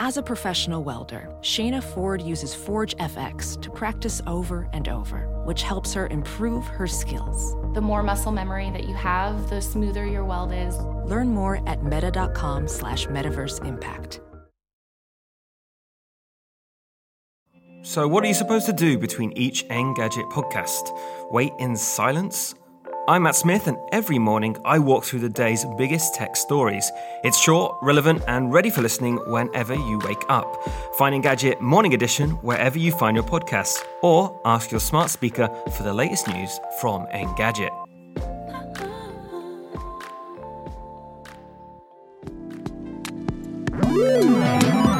As a professional welder, Shayna Ford uses Forge FX to practice over and over, which helps her improve her skills. The more muscle memory that you have, the smoother your weld is. Learn more at meta.com slash metaverse impact. So, what are you supposed to do between each Engadget podcast? Wait in silence? I'm Matt Smith, and every morning I walk through the day's biggest tech stories. It's short, relevant, and ready for listening whenever you wake up. Find Engadget Morning Edition wherever you find your podcasts, or ask your smart speaker for the latest news from Engadget.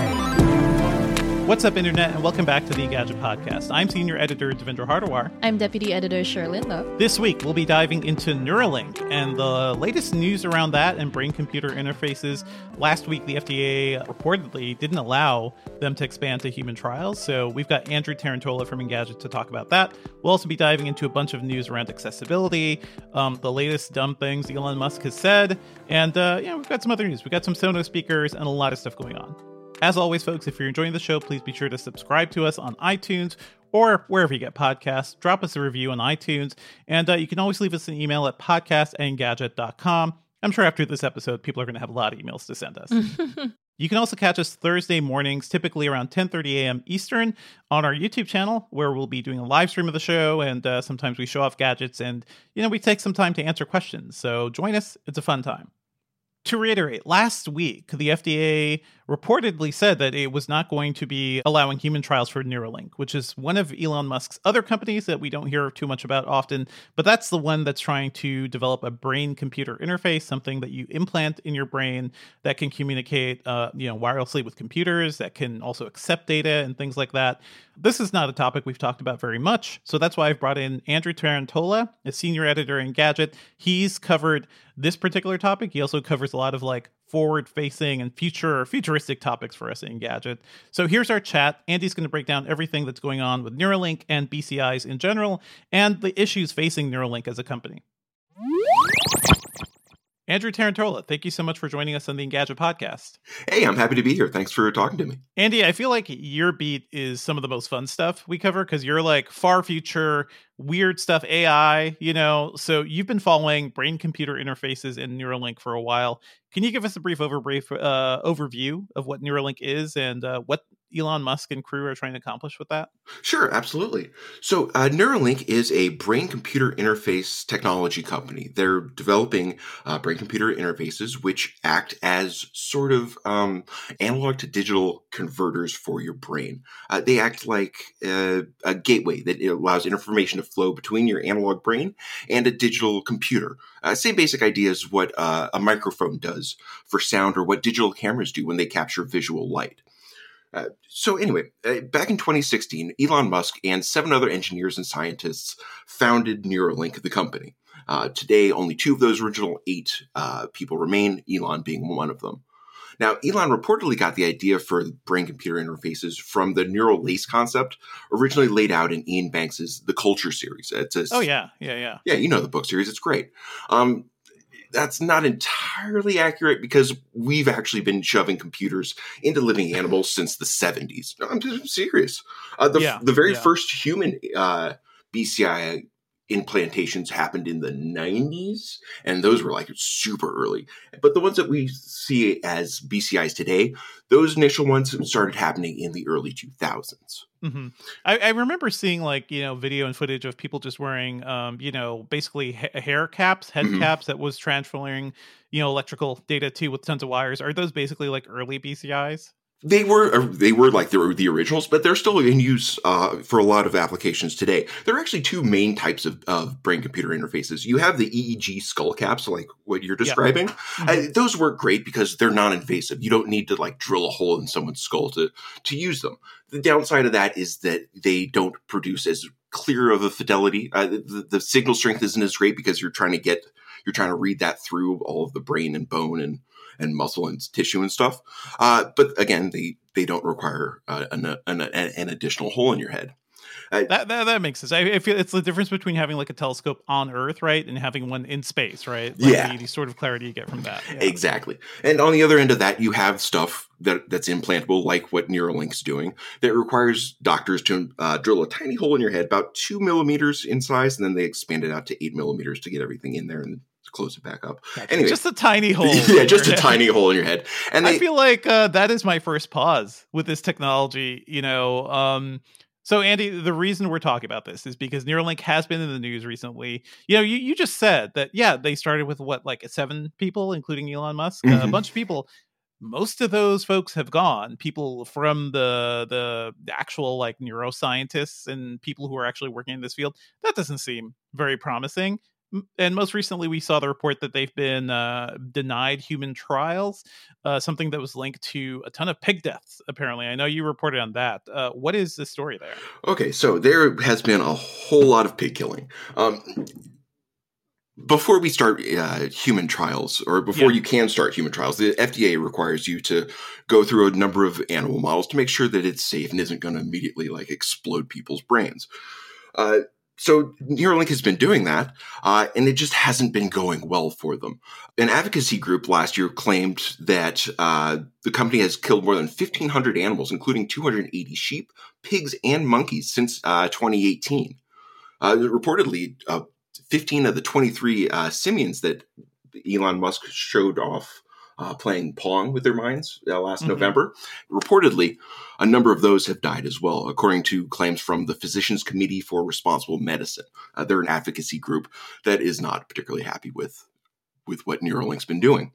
What's up, Internet, and welcome back to the Engadget Podcast. I'm Senior Editor Devendra Hardawar. I'm Deputy Editor Cherlynn Love. This week, we'll be diving into Neuralink and the latest news around that and brain computer interfaces. Last week, the FDA reportedly didn't allow them to expand to human trials, so we've got Andrew Tarantola from Engadget to talk about that. We'll also be diving into a bunch of news around accessibility, um, the latest dumb things Elon Musk has said, and uh, yeah, we've got some other news. We've got some Sonos speakers and a lot of stuff going on. As always, folks, if you're enjoying the show, please be sure to subscribe to us on iTunes or wherever you get podcasts. Drop us a review on iTunes, and uh, you can always leave us an email at podcast@engadget.com. I'm sure after this episode, people are going to have a lot of emails to send us. You can also catch us Thursday mornings, typically around 10:30 a.m. Eastern, on our YouTube channel, where we'll be doing a live stream of the show, and uh, sometimes we show off gadgets, and you know we take some time to answer questions. So join us; it's a fun time. To reiterate, last week the FDA reportedly said that it was not going to be allowing human trials for Neuralink, which is one of Elon Musk's other companies that we don't hear too much about often, but that's the one that's trying to develop a brain computer interface, something that you implant in your brain that can communicate uh, you know wirelessly with computers, that can also accept data and things like that. This is not a topic we've talked about very much, so that's why I've brought in Andrew Tarantola, a senior editor Engadget. He's covered this particular topic. He also covers a lot of like forward facing and future futuristic topics for us Engadget. So here's our chat. Andy's going to break down everything that's going on with Neuralink and BCIs in general and the issues facing Neuralink as a company. Andrew Tarantola, thank you so much for joining us on the Engadget podcast. Hey, I'm happy to be here. Thanks for talking to me. Andy, I feel like your beat is some of the most fun stuff we cover because you're like far future, weird stuff, AI, you know. So you've been following brain computer interfaces and Neuralink for a while. Can you give us a brief overbrief, uh, overview of what Neuralink is and uh, what Elon Musk and crew are trying to accomplish with that? Sure, absolutely. So, uh, Neuralink is a brain computer interface technology company. They're developing uh, brain computer interfaces which act as sort of um, analog to digital converters for your brain. Uh, they act like uh, a gateway that allows information to flow between your analog brain and a digital computer. Uh, same basic idea as what uh, a microphone does for sound or what digital cameras do when they capture visual light. Uh, so anyway, uh, back in 2016, Elon Musk and seven other engineers and scientists founded Neuralink, the company. Uh, today, only two of those original eight uh, people remain, Elon being one of them. Now, Elon reportedly got the idea for brain computer interfaces from the neural lace concept originally laid out in Iain Banks's The Culture series. It's a, oh, yeah, yeah, yeah. Yeah, you know the book series. It's great. Um, that's not entirely accurate because we've actually been shoving computers into living animals since the 70s. No, I'm just serious. Uh, the, Yeah, the very yeah. first human uh, BCI implantations happened in the 90s, and those were like super early. But the ones that we see as BCIs today, those initial ones started happening in the early 2000s. hmm I, I remember seeing like you know video and footage of people just wearing um you know basically ha- hair caps, head Mhm. caps that was transferring you know electrical data to with tons of wires. Are those basically like early BCIs? They were uh, they were like they were the originals, but they're still in use uh, for a lot of applications today. There are actually two main types of, of brain computer interfaces. You have the EEG skull caps, like what you're describing. Mm-hmm. Uh, those work great because they're non-invasive. You don't need to like drill a hole in someone's skull to to use them. The downside of that is that they don't produce as clear of a fidelity. Uh, the, the signal strength isn't as great because you're trying to get you're trying to read that through all of the brain and bone and and muscle and tissue and stuff. Uh, but again, they they don't require uh, an, an, an, additional hole in your head. That, that, that makes sense. I, I, feel it's the difference between having like a telescope on Earth, right, and having one in space, right? Like yeah, the, the, sort of clarity you get from that. Yeah. Exactly. And on the other end of that, you have stuff that that's implantable, like what Neuralink's doing, that requires doctors to uh, drill a tiny hole in your head, about two millimeters in size, and then they expand it out to eight millimeters to get everything in there and close it back up. Anyway, just a tiny hole. yeah, just a head. tiny hole in your head. And they, I feel like uh, that is my first pause with this technology. You know, um, so Andy, the reason we're talking about this is because Neuralink has been in the news recently. You know, you, you just said that yeah, they started with what like seven people, including Elon Musk, mm-hmm. uh, a bunch of people. Most of those folks have gone. People from the the actual like neuroscientists and people who are actually working in this field. That doesn't seem very promising and most recently we saw the report that they've been uh, denied human trials uh, something that was linked to a ton of pig deaths apparently i know you reported on that uh, what is the story there okay so there has been a whole lot of pig killing um, before we start uh, human trials, or before yeah. you can start human trials, the FDA requires you to go through a number of animal models to make sure that it's safe and isn't going to immediately like explode people's brains. So Neuralink has been doing that, uh, and it just hasn't been going well for them. An advocacy group last year claimed that uh, the company has killed more than 1,500 animals, including 280 sheep, pigs, and monkeys since uh, 2018. Uh, reportedly, uh, 15 of the 23 uh, simians that Elon Musk showed off uh, playing Pong with their minds uh, last mm-hmm. November. Reportedly, a number of those have died as well, according to claims from the Physicians Committee for Responsible Medicine. Uh, they're an advocacy group that is not particularly happy with with what Neuralink's been doing.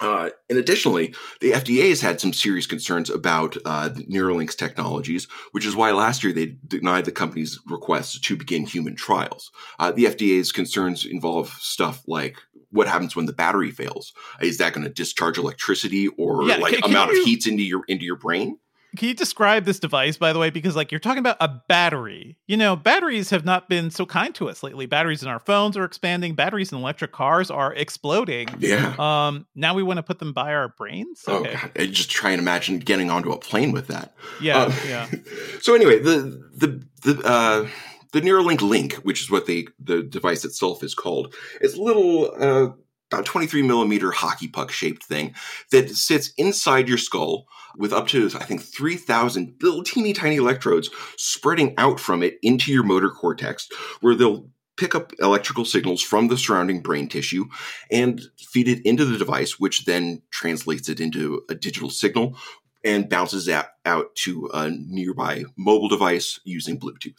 Uh, and additionally, the FDA has had some serious concerns about uh, Neuralink's technologies, which is why last year they denied the company's request to begin human trials. Uh, the FDA's concerns involve stuff like what happens when the battery fails? Is that going to discharge electricity or yeah, like can, amount can you, of heats into your into your brain? Can you describe this device, by the way? Because like you're talking about a battery. You know, batteries have not been so kind to us lately. Batteries in our phones are expanding. Batteries in electric cars are exploding. Yeah. Um. Now we want to put them by our brains. Oh, okay. Oh, God. I just try and imagine getting onto a plane with that. Yeah. Um, yeah. So anyway, the the the uh the Neuralink Link, which is what they the device itself is called, is a little uh, about 23 millimeter hockey puck shaped thing that sits inside your skull with up to I think 3,000 little teeny tiny electrodes spreading out from it into your motor cortex, where they'll pick up electrical signals from the surrounding brain tissue and feed it into the device, which then translates it into a digital signal and bounces that out to a nearby mobile device using Bluetooth.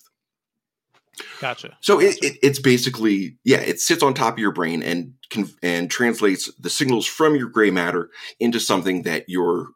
Gotcha. So gotcha. It, it, it's basically yeah, it sits on top of your brain and can and translates the signals from your gray matter into something that your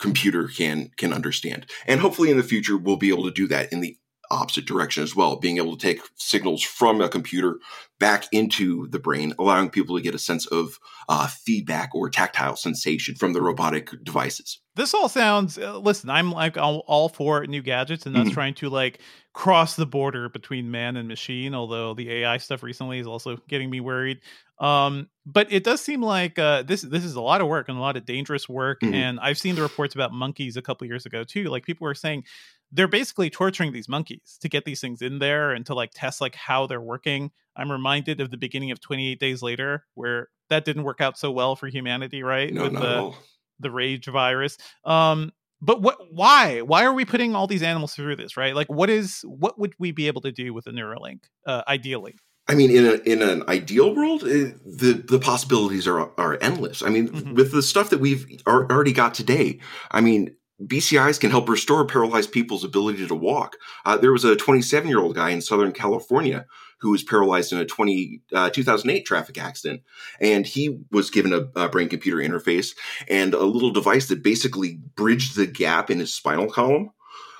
computer can can understand. And hopefully in the future we'll be able to do that in the opposite direction as well, being able to take signals from a computer back into the brain, allowing people to get a sense of uh, feedback or tactile sensation from the robotic devices. This all sounds. Uh, listen, I'm like all, all, for new gadgets, and that's mm-hmm. trying to like cross the border between man and machine. Although the AI stuff recently is also getting me worried. Um, but it does seem like uh, this this is a lot of work and a lot of dangerous work. Mm-hmm. And I've seen the reports about monkeys a couple years ago too. Like people were saying they're basically torturing these monkeys to get these things in there and to like test like how they're working. I'm reminded of the beginning of 28 Days Later, where that didn't work out so well for humanity, right? No, With not the, the rage virus. Um, but what? Why? Why are we putting all these animals through this? Right? Like, what is? What would we be able to do with a Neuralink? Uh, ideally. I mean, in a, in an ideal world, it, eh, the the possibilities are are endless. I mean, mm-hmm. with the stuff that we've already got today, I mean, BCIs can help restore paralyzed people's ability to walk. Uh, there was a 27 year old guy in Southern California who was paralyzed in a 20, uh, 2008 traffic accident. And he was given a, a brain computer interface and a little device that basically bridged the gap in his spinal column.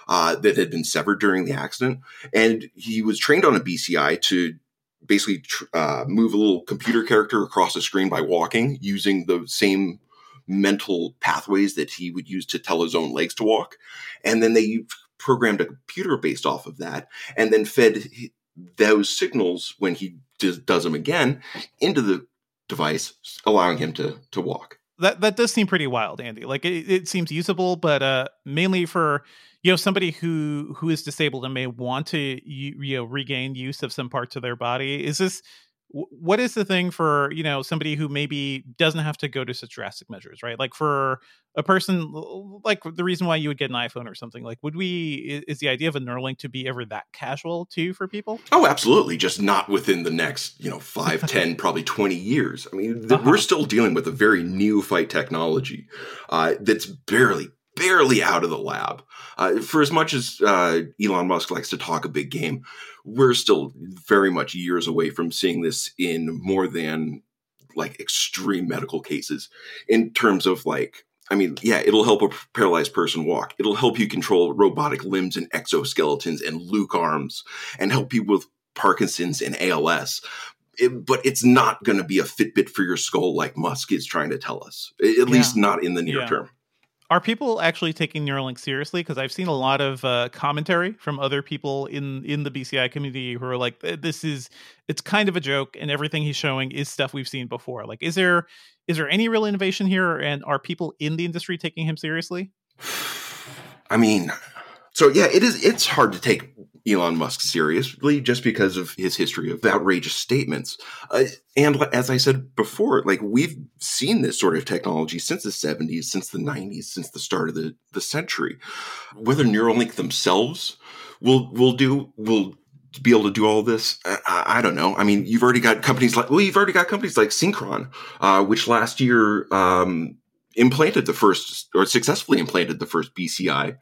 Uh, that had been severed during the accident. And he was trained on a BCI to basically tr- uh, move a little computer character across the screen by walking using the same mental pathways that he would use to tell his own legs to walk. And then they programmed a computer based off of that and then fed those signals when he does them again into the device, allowing him to, to walk. That, that does seem pretty wild, Andy. Like it, it seems usable, but uh, mainly for you know somebody who who is disabled and may want to you, you know regain use of some parts of their body. Is this what is the thing for you know somebody who maybe doesn't have to go to such drastic measures right? Like for a person like the reason why you would get an iphone or something like would we is the idea of a neuralink to be ever that casual too for people? Oh absolutely just not within the next you know 5 10 probably 20 years. I mean uh-huh. we're still dealing with a very neophyte technology uh, that's barely barely out of the lab. Uh, for as much as uh, Elon Musk likes to talk a big game, we're still very much years away from seeing this in more than like extreme medical cases in terms of like I mean, yeah, it'll help a paralyzed person walk. It'll help you control robotic limbs and exoskeletons and Luke arms and help people with Parkinson's and ALS. It, but it's not going to be a Fitbit for your skull like Musk is trying to tell us, at yeah. least not in the near yeah. term are people actually taking Neuralink seriously? Because I've seen a lot of uh, commentary from other people in in the BCI community who are like, "This is it's kind of a joke, and everything he's showing is stuff we've seen before." Like, is there is there any real innovation here, and are people in the industry taking him seriously? I mean, so yeah, it is. It's hard to take Elon Musk seriously just because of his history of outrageous statements. Uh, and as I said before, like we've seen this sort of technology since the 70s, since the 90s, since the start of the, the century. Whether Neuralink themselves will will do will be able to do all this, I, I, don't know. I mean, you've already got companies like well, you've already got companies like Synchron, uh, which last year um, implanted the first or successfully implanted the first BCI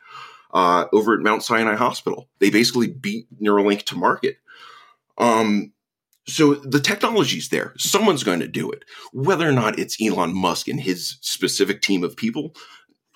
uh, over at Mount Sinai Hospital. They basically beat Neuralink to market. Um, so the technology's there. Someone's going to do it. Whether or not it's Elon Musk and his specific team of people,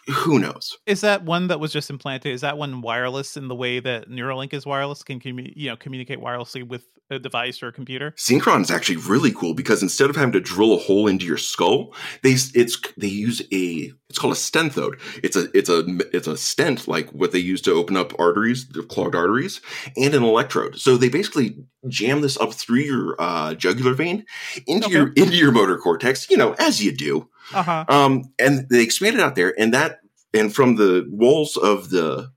who knows? Is that one that was just implanted? Is that one wireless in the way that Neuralink is wireless? Can commu- you know communicate wirelessly with a device or a computer? Synchron is actually really cool because instead of having to drill a hole into your skull, they it's they use a it's called a Stentrode. It's a it's a it's a stent like what they use to open up arteries, the clogged arteries, and an electrode. So they basically jam this up through your uh, jugular vein into okay. your into your motor cortex. You know, as you do. Uh-huh. Um, and they expanded out there, and that and from the walls of the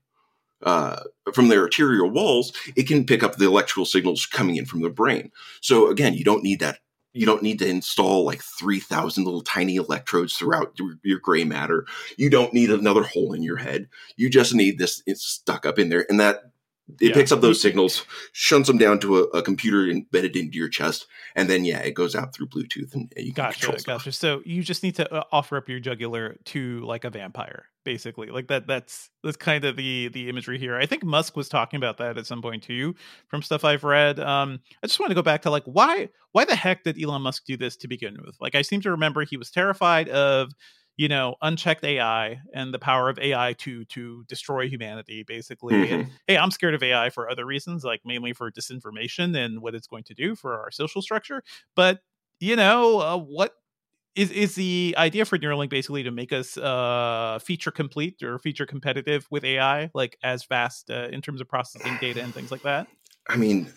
uh, from their arterial walls, it can pick up the electrical signals coming in from the brain. So again, you don't need that. You don't need to install like 3,000 little tiny electrodes throughout your, gray matter. You don't need another hole in your head. You just need this it's stuck up in there. And that it yeah. picks up those signals, shunts them down to a, a, computer embedded into your chest, and then yeah, it goes out through Bluetooth and you gotcha, control gotcha. So you just need to uh, offer up your jugular to like a vampire, basically. Like that. That's that's kind of the the imagery here. I think Musk was talking about that at some point too, from stuff I've read. Um, I just want to go back to like why why the heck did Elon Musk do this to begin with? Like I seem to remember he was terrified of you know unchecked ai and the power of ai to to destroy humanity basically mm-hmm. and hey i'm scared of ai for other reasons like mainly for disinformation and what it's going to do for our social structure but you know uh, what is is the idea for Neuralink basically to make us uh, feature complete or feature competitive with AI, like as fast uh, in terms of processing data and things like that? I mean,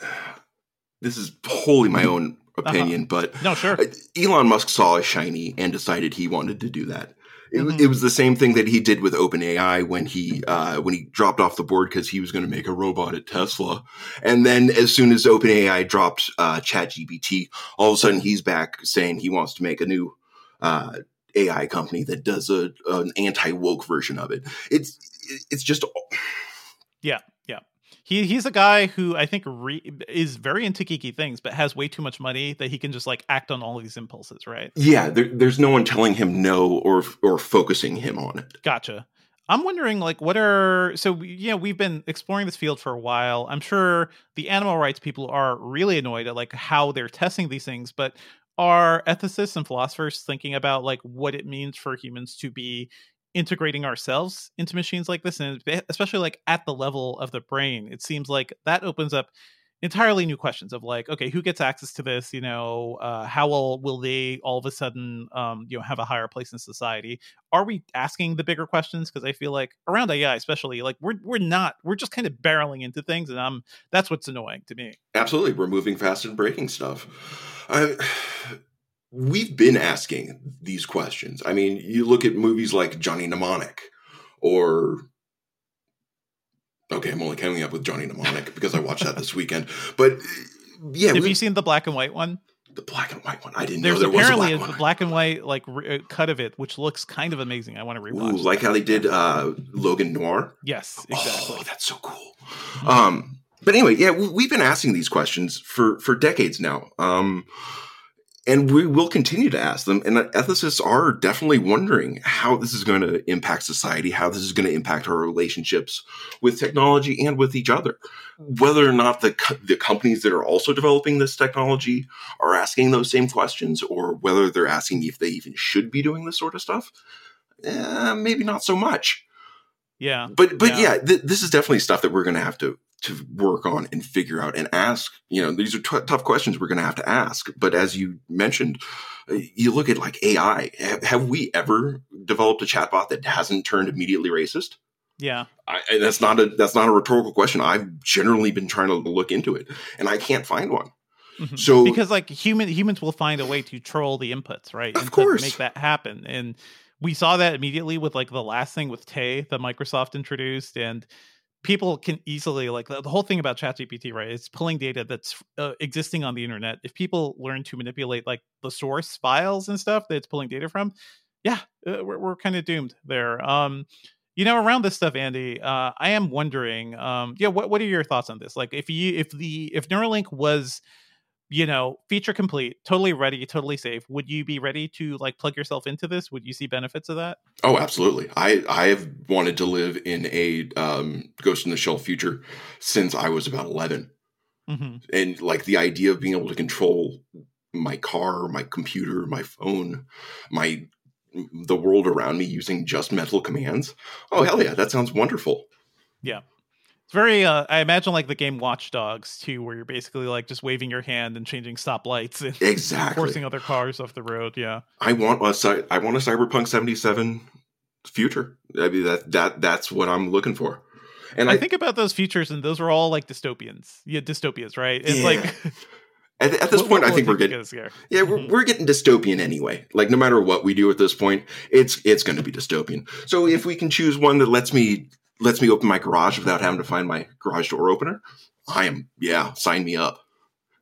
this is wholly my own uh-huh. Opinion, uh-huh. but no, sure. Elon Musk saw a shiny and decided he wanted to do that. It, mm-hmm. it was the same thing that he did with OpenAI when he uh, when he dropped off the board because he was going to make a robot at Tesla, and then as soon as OpenAI dropped uh, ChatGPT, all of a sudden he's back saying he wants to make a new uh, AI company that does a an anti woke version of it. It's it's just yeah he he's a guy who I think re- is very into geeky things, but has way too much money that he can just like act on all of these impulses, right? Yeah, there, there's no one telling him no or or focusing him on it. Gotcha. I'm wondering, like, what are so you know we've been exploring this field for a while. I'm sure the animal rights people are really annoyed at like how they're testing these things, but are ethicists and philosophers thinking about like what it means for humans to be integrating ourselves into machines like this, and especially like at the level of the brain? It seems like that opens up entirely new questions of like okay who gets access to this? You know uh, how will will they all of a sudden um, you know have a higher place in society? Are we asking the bigger questions? Because i feel like around ai especially like we're we're not we're just kind of barreling into things and i'm that's what's annoying to me. Absolutely we're moving fast and breaking stuff. I, we've been asking these questions i mean you look at movies like johnny mnemonic or Okay, I'm only coming up with Johnny Mnemonic because I watched that this weekend. But yeah, have we, you seen the black and white one? The black and white one. I didn't There's know there apparently was a black, a black and white like re- uh, cut of it, which looks kind of amazing. I want to rewatch. Ooh, like how they did uh, Logan Noir. Yes, exactly. Oh, that's so cool. Um, but anyway, yeah, we, have been asking these questions for for decades now. Um, and we will continue to ask them. And ethicists are definitely wondering how this is going to impact society, how this is going to impact our relationships with technology and with each other. Whether or not the the companies that are also developing this technology are asking those same questions, or whether they're asking if they even should be doing this sort of stuff, eh, maybe not so much. Yeah, but but yeah, yeah th- this is definitely stuff that we're going to have to to work on and figure out and ask. You know, these are t- tough questions we're going to have to ask. But as you mentioned, you look at like AI. Have we ever developed a chatbot that hasn't turned immediately racist? Yeah, I, that's not a that's not a rhetorical question. I've generally been trying to look into it, and I can't find one. Mm-hmm. So because like human humans will find a way to troll the inputs, right? Of and course, make that happen. And we saw that immediately with like the last thing with Tay that Microsoft introduced, and people can easily like the, the, whole thing about ChatGPT, right? It's pulling data that's uh, existing on the internet. If people learn to manipulate like the source files and stuff that it's pulling data from, yeah, uh, we're, we're kind of doomed there. Um, you know, around this stuff, Andy, uh, I am wondering, um, yeah, what what are your thoughts on this? Like, if you if the if Neuralink was you know, feature complete, totally ready, totally safe. Would you be ready to like plug yourself into this? Would you see benefits of that? Oh, absolutely. I I have wanted to live in a um, Ghost in the Shell future since I was about 11 mm-hmm. and like the idea of being able to control my car, my computer, my phone, my the world around me using just mental commands. Oh hell yeah, that sounds wonderful. Yeah. It's very. Uh, I imagine like the game Watch Dogs too, where you're basically like just waving your hand and changing stoplights and exactly forcing other cars off the road. Yeah, I want a I want a Cyberpunk seventy seven future. I mean that that that's what I'm looking for. And I, I, think about those futures, and those are all like dystopians. Yeah, dystopias, right? It's yeah. like. At, at, this what, point, what I think we're getting yeah we're, mm-hmm. we're, getting dystopian anyway. Like no matter what we do at this point, it's it's going to be dystopian. So if we can choose one that lets me lets me open my garage without having to find my garage door opener, I am yeah, sign me up.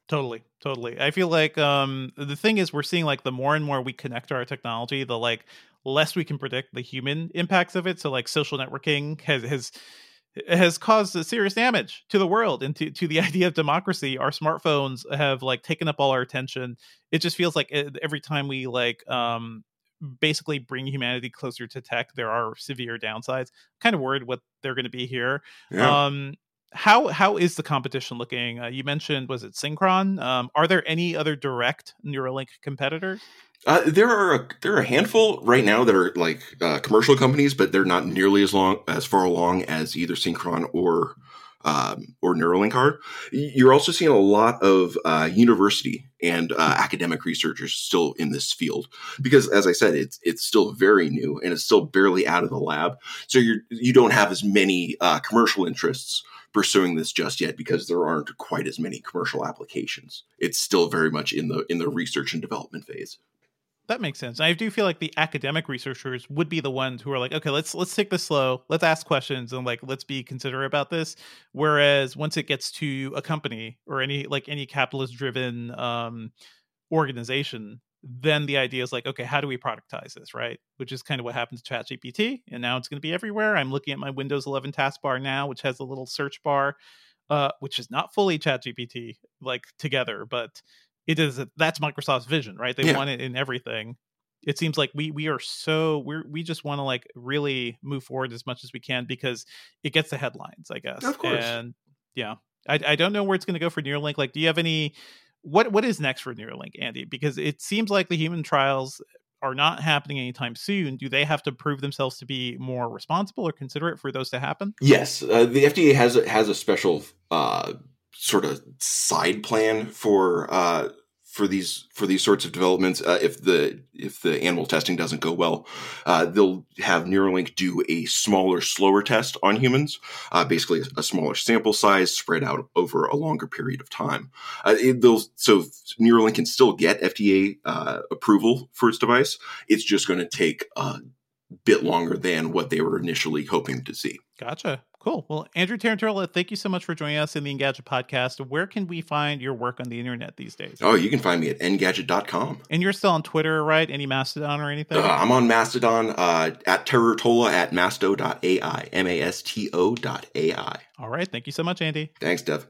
Totally, totally. I feel like um the thing is we're seeing like the more and more we connect to our technology, the like less we can predict the human impacts of it. So like social networking has has has caused serious damage to the world and to, to the idea of democracy our smartphones have like taken up all our attention it just feels like eh, every time we like um basically bring humanity closer to tech, there are severe downsides. I'm kind of worried what they're going to be here. Yeah. Um, how how is the competition looking? Uh, you mentioned was it Synchron? Um, are there any other direct Neuralink competitors? Uh, there are a, there are a handful right now that are like uh, commercial companies, but they're not nearly as long as far along as either Synchron or um, or Neuralink are. You're also seeing a lot of uh, university and uh, academic researchers still in this field because, as I said, it's it's still very new and it's still barely out of the lab. So you you don't have as many uh, commercial interests pursuing this just yet because there aren't quite as many commercial applications. It's still very much in the in the research and development phase that makes sense. I do feel like the academic researchers would be the ones who are like, okay, let's let's take this slow, let's ask questions, and like let's be considerate about this. Whereas once it gets to a company or any like any capitalist driven um, organization, then the idea is like, okay, how do we productize this, right? Which is kind of what happened to ChatGPT, and now it's going to be everywhere. I'm looking at my Windows 11 taskbar now, which has a little search bar, uh, which is not fully ChatGPT like together, but it is that's Microsoft's vision, right? They yeah. want it in everything. it seems like we we are so we're we just want to like really move forward as much as we can because it gets the headlines, I guess. Of course. And yeah, I I don't know where it's going to go for Neuralink. Like, do you have any? What what is next for Neuralink, Andy? Because it seems like the human trials are not happening anytime soon. Do they have to prove themselves to be more responsible or considerate for those to happen? Yes, uh, the FDA has a, has a special uh, sort of side plan for uh, for these for these sorts of developments. Uh, if the if the animal testing doesn't go well, uh, they'll have Neuralink do a smaller, slower test on humans, uh, basically a, smaller sample size spread out over a longer period of time. Uh, it, so Neuralink can still get FDA uh, approval for its device. It's just going to take a bit longer than what they were initially hoping to see. Gotcha. Cool. Well, Andrew Tarantola, thank you so much for joining us in the Engadget podcast. Where can we find your work on the internet these days? Oh, you can find me at engadget.com. And you're still on Twitter, right? Any Mastodon or anything? Uh, I'm on Mastodon uh, at Terrortola at masto.ai, M A S T O dot AI. All right. Thank you so much, Andy. Thanks, Dev.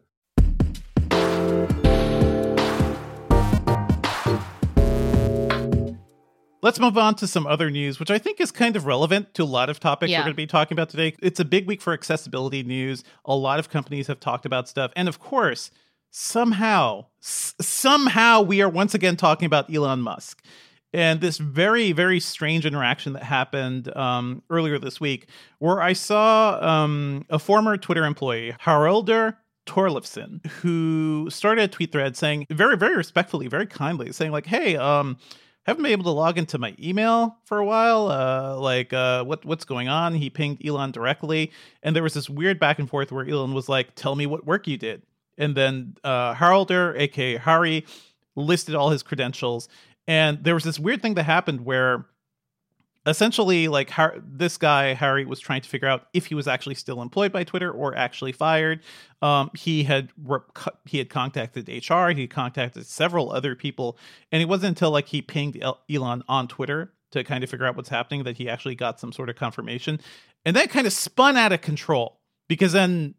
Let's move on to some other news, which I think is kind of relevant to a lot of topics yeah. we're going to be talking about today. It's a big week for accessibility news. A lot of companies have talked about stuff. And of course, somehow, s- somehow we are once again talking about Elon Musk. And this very, very strange interaction that happened um, earlier this week, where I saw um, a former Twitter employee, Haraldur Thorleifsson, who started a tweet thread saying very, very respectfully, very kindly, saying like, "Hey, um, haven't been able to log into my email for a while. Uh, like, uh, what what's going on? He pinged Elon directly, and there was this weird back and forth where Elon was like, "Tell me what work you did," and then uh, Haraldur, aka Harry, listed all his credentials, and there was this weird thing that happened where essentially like Har- this guy harry was trying to figure out if he was actually still employed by twitter or actually fired. Um, he had he had contacted hr he contacted several other people and it wasn't until like he pinged El- elon on twitter to kind of figure out what's happening that he actually got some sort of confirmation and that kind of spun out of control because then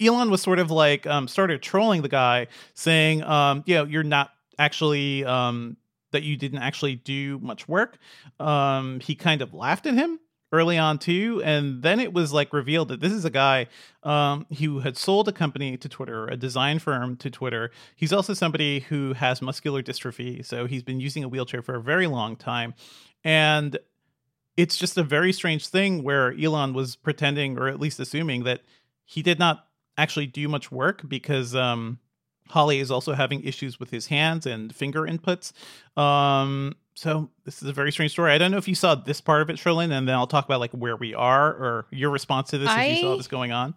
elon was sort of like um, started trolling the guy saying um, you know you're not actually um, that you didn't actually do much work. Um, he kind of laughed at him early on too, and then it was like revealed that this is a guy um, who had sold a company to Twitter, a design firm to Twitter. He's also somebody who has muscular dystrophy, so he's been using a wheelchair for a very long time, and it's just a very strange thing where Elon was pretending, or at least assuming, that he did not actually do much work because um, Halli is also having issues with his hands and finger inputs. Um, so this is a very strange story. I don't know if you saw this part of it, Cherlynn, and then I'll talk about like where we are or your response to this I, if you saw this going on.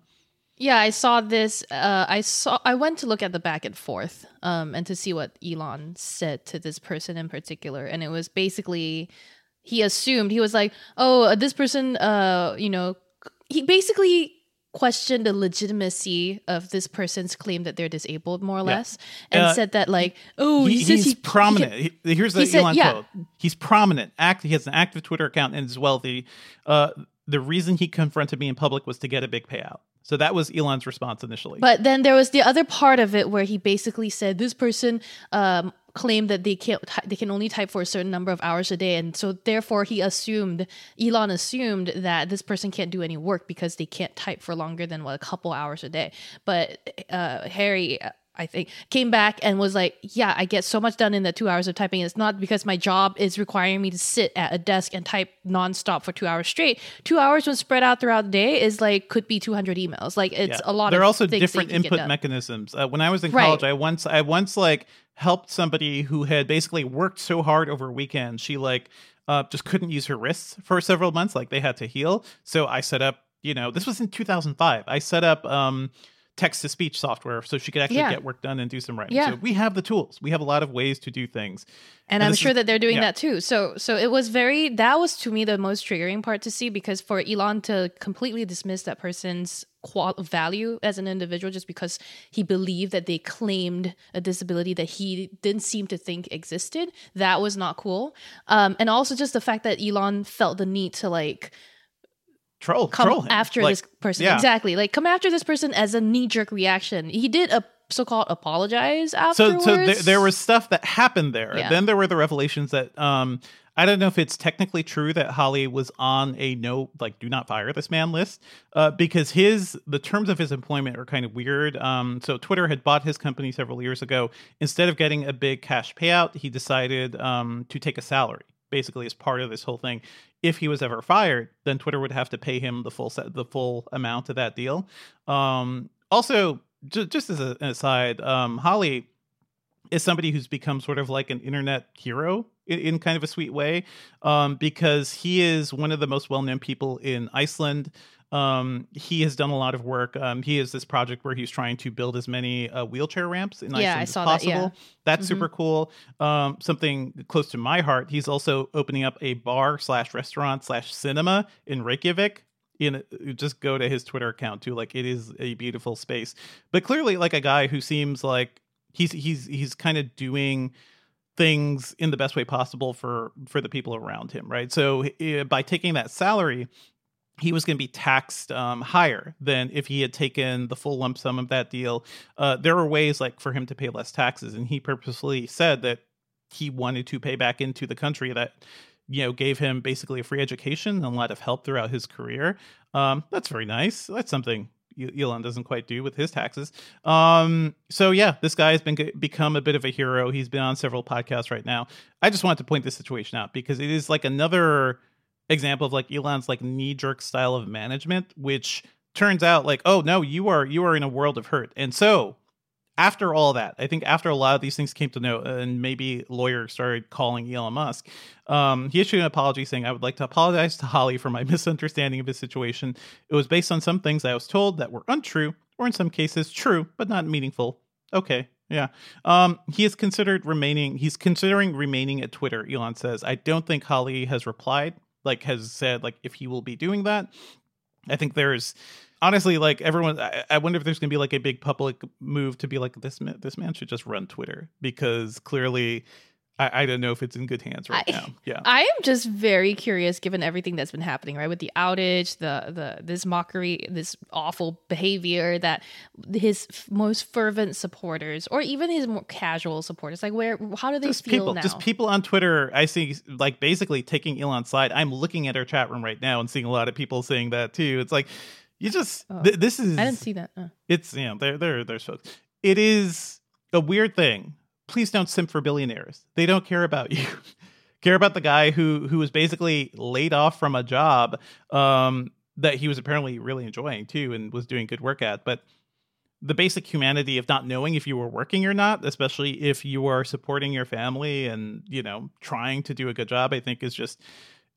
Yeah, I saw this. Uh, I saw. I went to look at the back and forth, um, and to see what Elon said to this person in particular, and it was basically he assumed he was like, "Oh, this person, uh, you know." He basically questioned the legitimacy of this person's claim that they're disabled, more or yeah. less, and uh, said that like, oh, he, he he's he, prominent. He, here's the Elon said, yeah. quote: He's prominent. Act. He has an active Twitter account and is wealthy. Uh, the reason he confronted me in public was to get a big payout. So that was Elon's response initially. But then there was the other part of it where he basically said this person um, claim that they can't they can only type for a certain number of hours a day. And so therefore he assumed Elon assumed that this person can't do any work because they can't type for longer than what a couple hours a day. But uh, Harry I think, came back and was like, Yeah, I get so much done in the two hours of typing. It's not because my job is requiring me to sit at a desk and type nonstop for two hours straight. Two hours when spread out throughout the day is like, could be 200 emails. Like, it's yeah. a lot there are also different input mechanisms. Uh, when I was in college, right. I once, I once like helped somebody who had basically worked so hard over a weekend. She like, uh, just couldn't use her wrists for several months. Like, they had to heal. So I set up, you know, this was in 2005. I set up, um, text to speech software so she could actually yeah. get work done and do some writing. Yeah. So we have the tools. We have a lot of ways to do things. And, and I'm sure is, that they're doing yeah. that too. So so it was very that was to me the most triggering part to see because for Elon to completely dismiss that person's qual- value as an individual just because he believed that they claimed a disability that he didn't seem to think existed, that was not cool. Um, and also just the fact that Elon felt the need to like troll come troll after like, this person yeah. exactly like come after this person as a knee-jerk reaction he did a so-called apologize afterwards. So, so there, there was stuff that happened there. Yeah. Then there were the revelations that um, I don't know if it's technically true that Halli was on a no, like, do not fire this man list, uh, because his the terms of his employment are kind of weird. Um, so Twitter had bought his company several years ago. Instead of getting a big cash payout, he decided um, to take a salary, basically as part of this whole thing. If he was ever fired, then Twitter would have to pay him the full set, the full amount of that deal. Um, also, j- just as a, an aside, um, Halli is somebody who's become sort of like an internet hero in, in kind of a sweet way um, because he is one of the most well-known people in iceland. Um, he has done a lot of work. Um, he has this project where he's trying to build as many uh, wheelchair ramps in Yeah, iceland I as saw that, possible. Yeah. that's Mhm. super cool. Um, something close to my heart he's also opening up a bar slash restaurant slash cinema in reykjavik. In just go to his twitter account too like it is a beautiful space. But clearly like a guy who seems like he's he's he's kind of doing things in the best way possible for for the people around him right? So uh, by taking that salary he was going to be taxed um, higher than if he had taken the full lump sum of that deal. Uh, there were ways like for him to pay less taxes and he purposely said that he wanted to pay back into the country that you know gave him basically a free education and a lot of help throughout his career. Um, that's very nice. That's something Elon doesn't quite do with his taxes. Um, so yeah, this guy has been become a bit of a hero. He's been on several podcasts right now. I just wanted to point this situation out because it is like another example of like Elon's like knee jerk style of management, which turns out like, oh no, you are you are in a world of hurt. And so after all that, I think after a lot of these things came to note, and maybe lawyers started calling Elon Musk, um, he issued an apology saying, I would like to apologize to Halli for my misunderstanding of his situation. It was based on some things I was told that were untrue, or in some cases true, but not meaningful. Okay. Yeah. Um, he is considered remaining, he's considering remaining at Twitter, Elon says. I don't think Halli has replied, like, has said, like, if he will be doing that. I think there's honestly like everyone I, I wonder if there's going to be like a big public move to be like this man this man should just run twitter because clearly i, I don't know if it's in good hands right I- now yeah I am just very curious, given everything that's been happening, right? With the outage, the the this mockery, this awful behavior that his f- most fervent supporters, or even his more casual supporters, like where, how do they just feel people now? just people on twitter i see like basically taking elon's side i'm looking at our chat room right now and seeing a lot of people saying that too it's like you just Oh. th- this is I didn't see that. Uh. it's you know there there there's folks it is a weird thing please don't simp for billionaires they don't care about you care about the guy who who was basically laid off from a job um that he was apparently really enjoying too and was doing good work at but the basic humanity of not knowing if you were working or not especially if you are supporting your family and you know trying to do a good job i think is just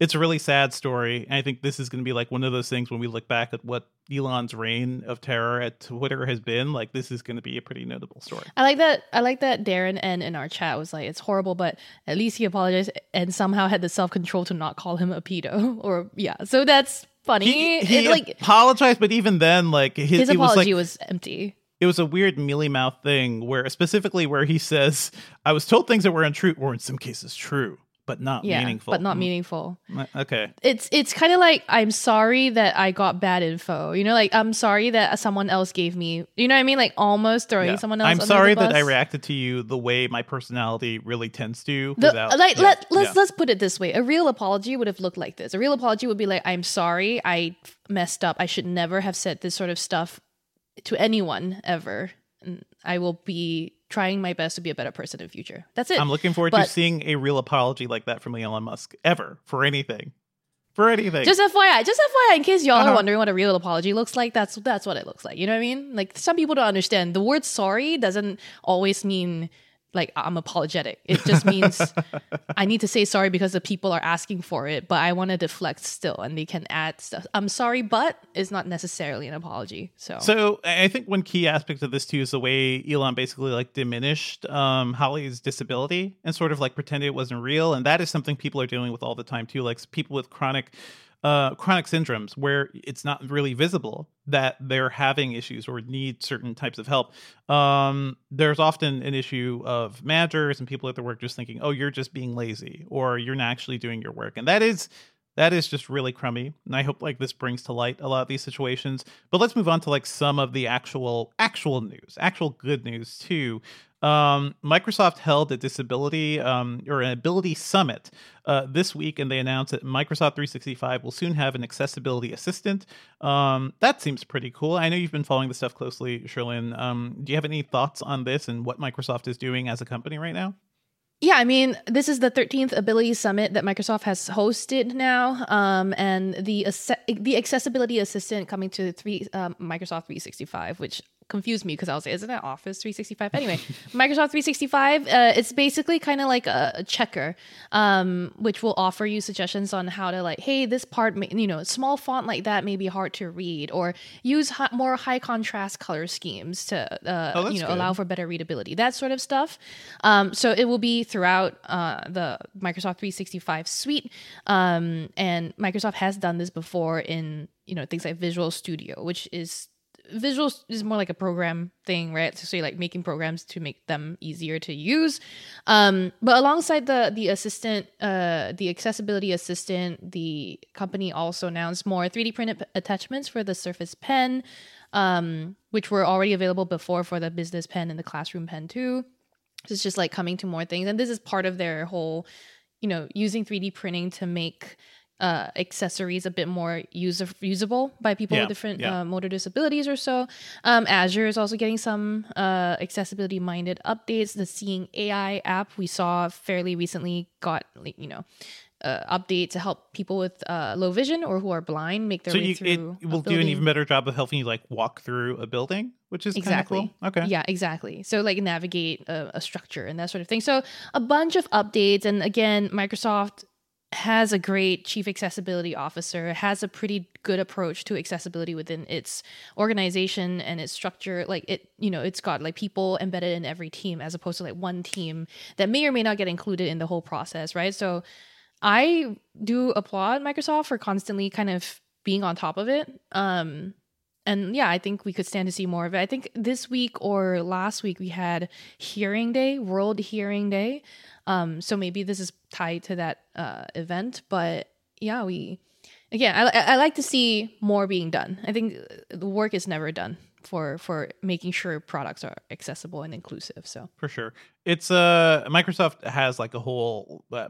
it's a really sad story. And I think this is going to be like one of those things when we look back at what Elon's reign of terror at Twitter has been. Like this is going to be a pretty notable story. I like that. I like that Darren N in our chat was like, "It's horrible, but at least he apologized and somehow had the self control to not call him a pedo." Or yeah, so that's funny. He, he It, like apologized, but even then, like his, his it was apology like was empty. it was a weird mealy mouth thing where specifically where he says, "I was told things that were untrue, or in some cases true, but not Yeah, meaningful." but not Mm, meaningful. Okay. It's it's kind of like I'm sorry that I got bad info. You know, like I'm sorry that someone else gave me. You know what I mean? Like almost throwing Yeah. someone else. I'm sorry that I reacted to you the way my personality really tends to. The, without, like yeah, let let's let's put it this way: a real apology would have looked like this. A real apology would be like, "I'm sorry, I messed up. I should never have said this sort of stuff to anyone ever. And I will be trying my best to be a better person in the future." That's it. I'm looking forward But- to seeing a real apology like that from Elon Musk ever for anything. For anything. Just FYI, just FYI, in case y'all Uh-huh. are wondering what a real apology looks like, that's that's what it looks like. You know what I mean? Like some people don't understand. The word sorry doesn't always mean like I'm apologetic. It just means I need to say sorry because the people are asking for it, but I want to deflect still and they can add stuff. I'm sorry, but is not necessarily an apology. So, So I I think one key aspect of this too is the way Elon basically like diminished um, Halli's disability and sort of like pretended it wasn't real, and that is something people are dealing with all the time too. Like people with chronic uh, chronic syndromes where it's not really visible that they're having issues or need certain types of help. Um, there's often an issue of managers and people at their work just thinking, "Oh, you're just being lazy," or "You're not actually doing your work," and that is that is just really crummy. And I hope like this brings to light a lot of these situations. But let's move on to like some of the actual actual news, actual good news too. Um, Microsoft held a disability um, or an ability summit uh, this week, and they announced that Microsoft 365 will soon have an accessibility assistant. Um, that seems pretty cool. I know you've been following the stuff closely, Cherlynn. Um, do you have any thoughts on this and what Microsoft is doing as a company right now? Yeah, I mean, this is the 13th Ability Summit that Microsoft has hosted now, um, and the the accessibility assistant coming to three um, Microsoft 365, which confused me because I was like, isn't it Office 365? Anyway, Microsoft 365, uh, it's basically kind of like a, a checker, um, which will offer you suggestions on how to like, hey, this part, may, you know, small font like that may be hard to read, or use hi- more high contrast color schemes to, uh, oh, you know, good. allow for better readability, that sort of stuff. Um, so it will be throughout uh, the Microsoft 365 suite, um, and Microsoft has done this before in you know things like Visual Studio, which is visual is more like a program thing right? So, so like making programs to make them easier to use. Um, but alongside the the assistant uh, the accessibility assistant the company also announced more 3d printed attachments for the surface pen um, which were already available before for the business pen and the classroom pen too. So it's just like coming to more things. And this is part of their whole you know using 3d printing to make uh, accessories a bit more user usable by people yeah, with different yeah. uh, motor disabilities or so. Um, Azure is also getting some uh, accessibility minded updates. The Seeing AI app we saw fairly recently got you know. Uh, update to help people with uh, low vision or who are blind make their so way you, through. It will do an even better job of helping you like walk through a building, which is exactly cool. okay. Yeah, exactly. So like navigate a, a structure and that sort of thing. So a bunch of updates, and again, Microsoft has a great chief accessibility officer, has a pretty good approach to accessibility within its organization and its structure. Like it, you know, it's got like people embedded in every team as opposed to like one team that may or may not get included in the whole process, right? So I do applaud Microsoft for constantly kind of being on top of it. Um, and yeah, I think we could stand to see more of it. I think this week or last week we had Hearing Day, World Hearing Day. Um, so maybe this is tied to that uh, event. But yeah, we again, I, I like to see more being done. I think the work is never done for for making sure products are accessible and inclusive. So for sure, it's uh Microsoft has like a whole uh,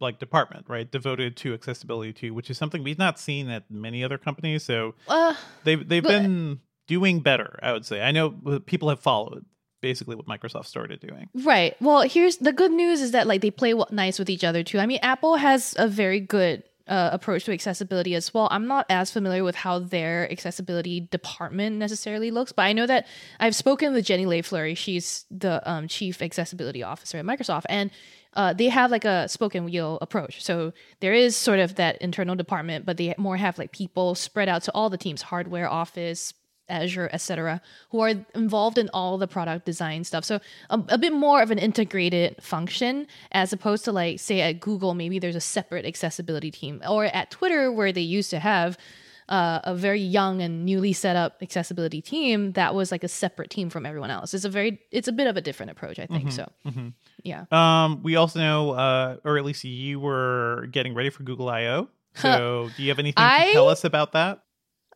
like department right devoted to accessibility too, which is something we've not seen at many other companies. So uh, they've they've but, been doing better. I would say. I know people have followed basically what Microsoft started doing. Right. Well, here's the good news is that like they play nice with each other too. I mean, Apple has a very good uh, approach to accessibility as well. I'm not as familiar with how their accessibility department necessarily looks, but I know that I've spoken with Jenny Lay-Flurrie. She's the um, chief accessibility officer at Microsoft, and uh, they have like a spoken wheel approach. So there is sort of that internal department, but they more have like people spread out to all the teams: hardware, office, Azure, etc., who are involved in all the product design stuff. So a, a, bit more of an integrated function as opposed to like say at Google, maybe there's a separate accessibility team, or at Twitter where they used to have uh, a very young and newly set up accessibility team that was like a separate team from everyone else. It's a very, it's a bit of a different approach, I think. Mm-hmm, so, mm-hmm. yeah. Um, we also know, uh, or at least you were getting ready for Google I/O. So, do you have anything I, to tell us about that?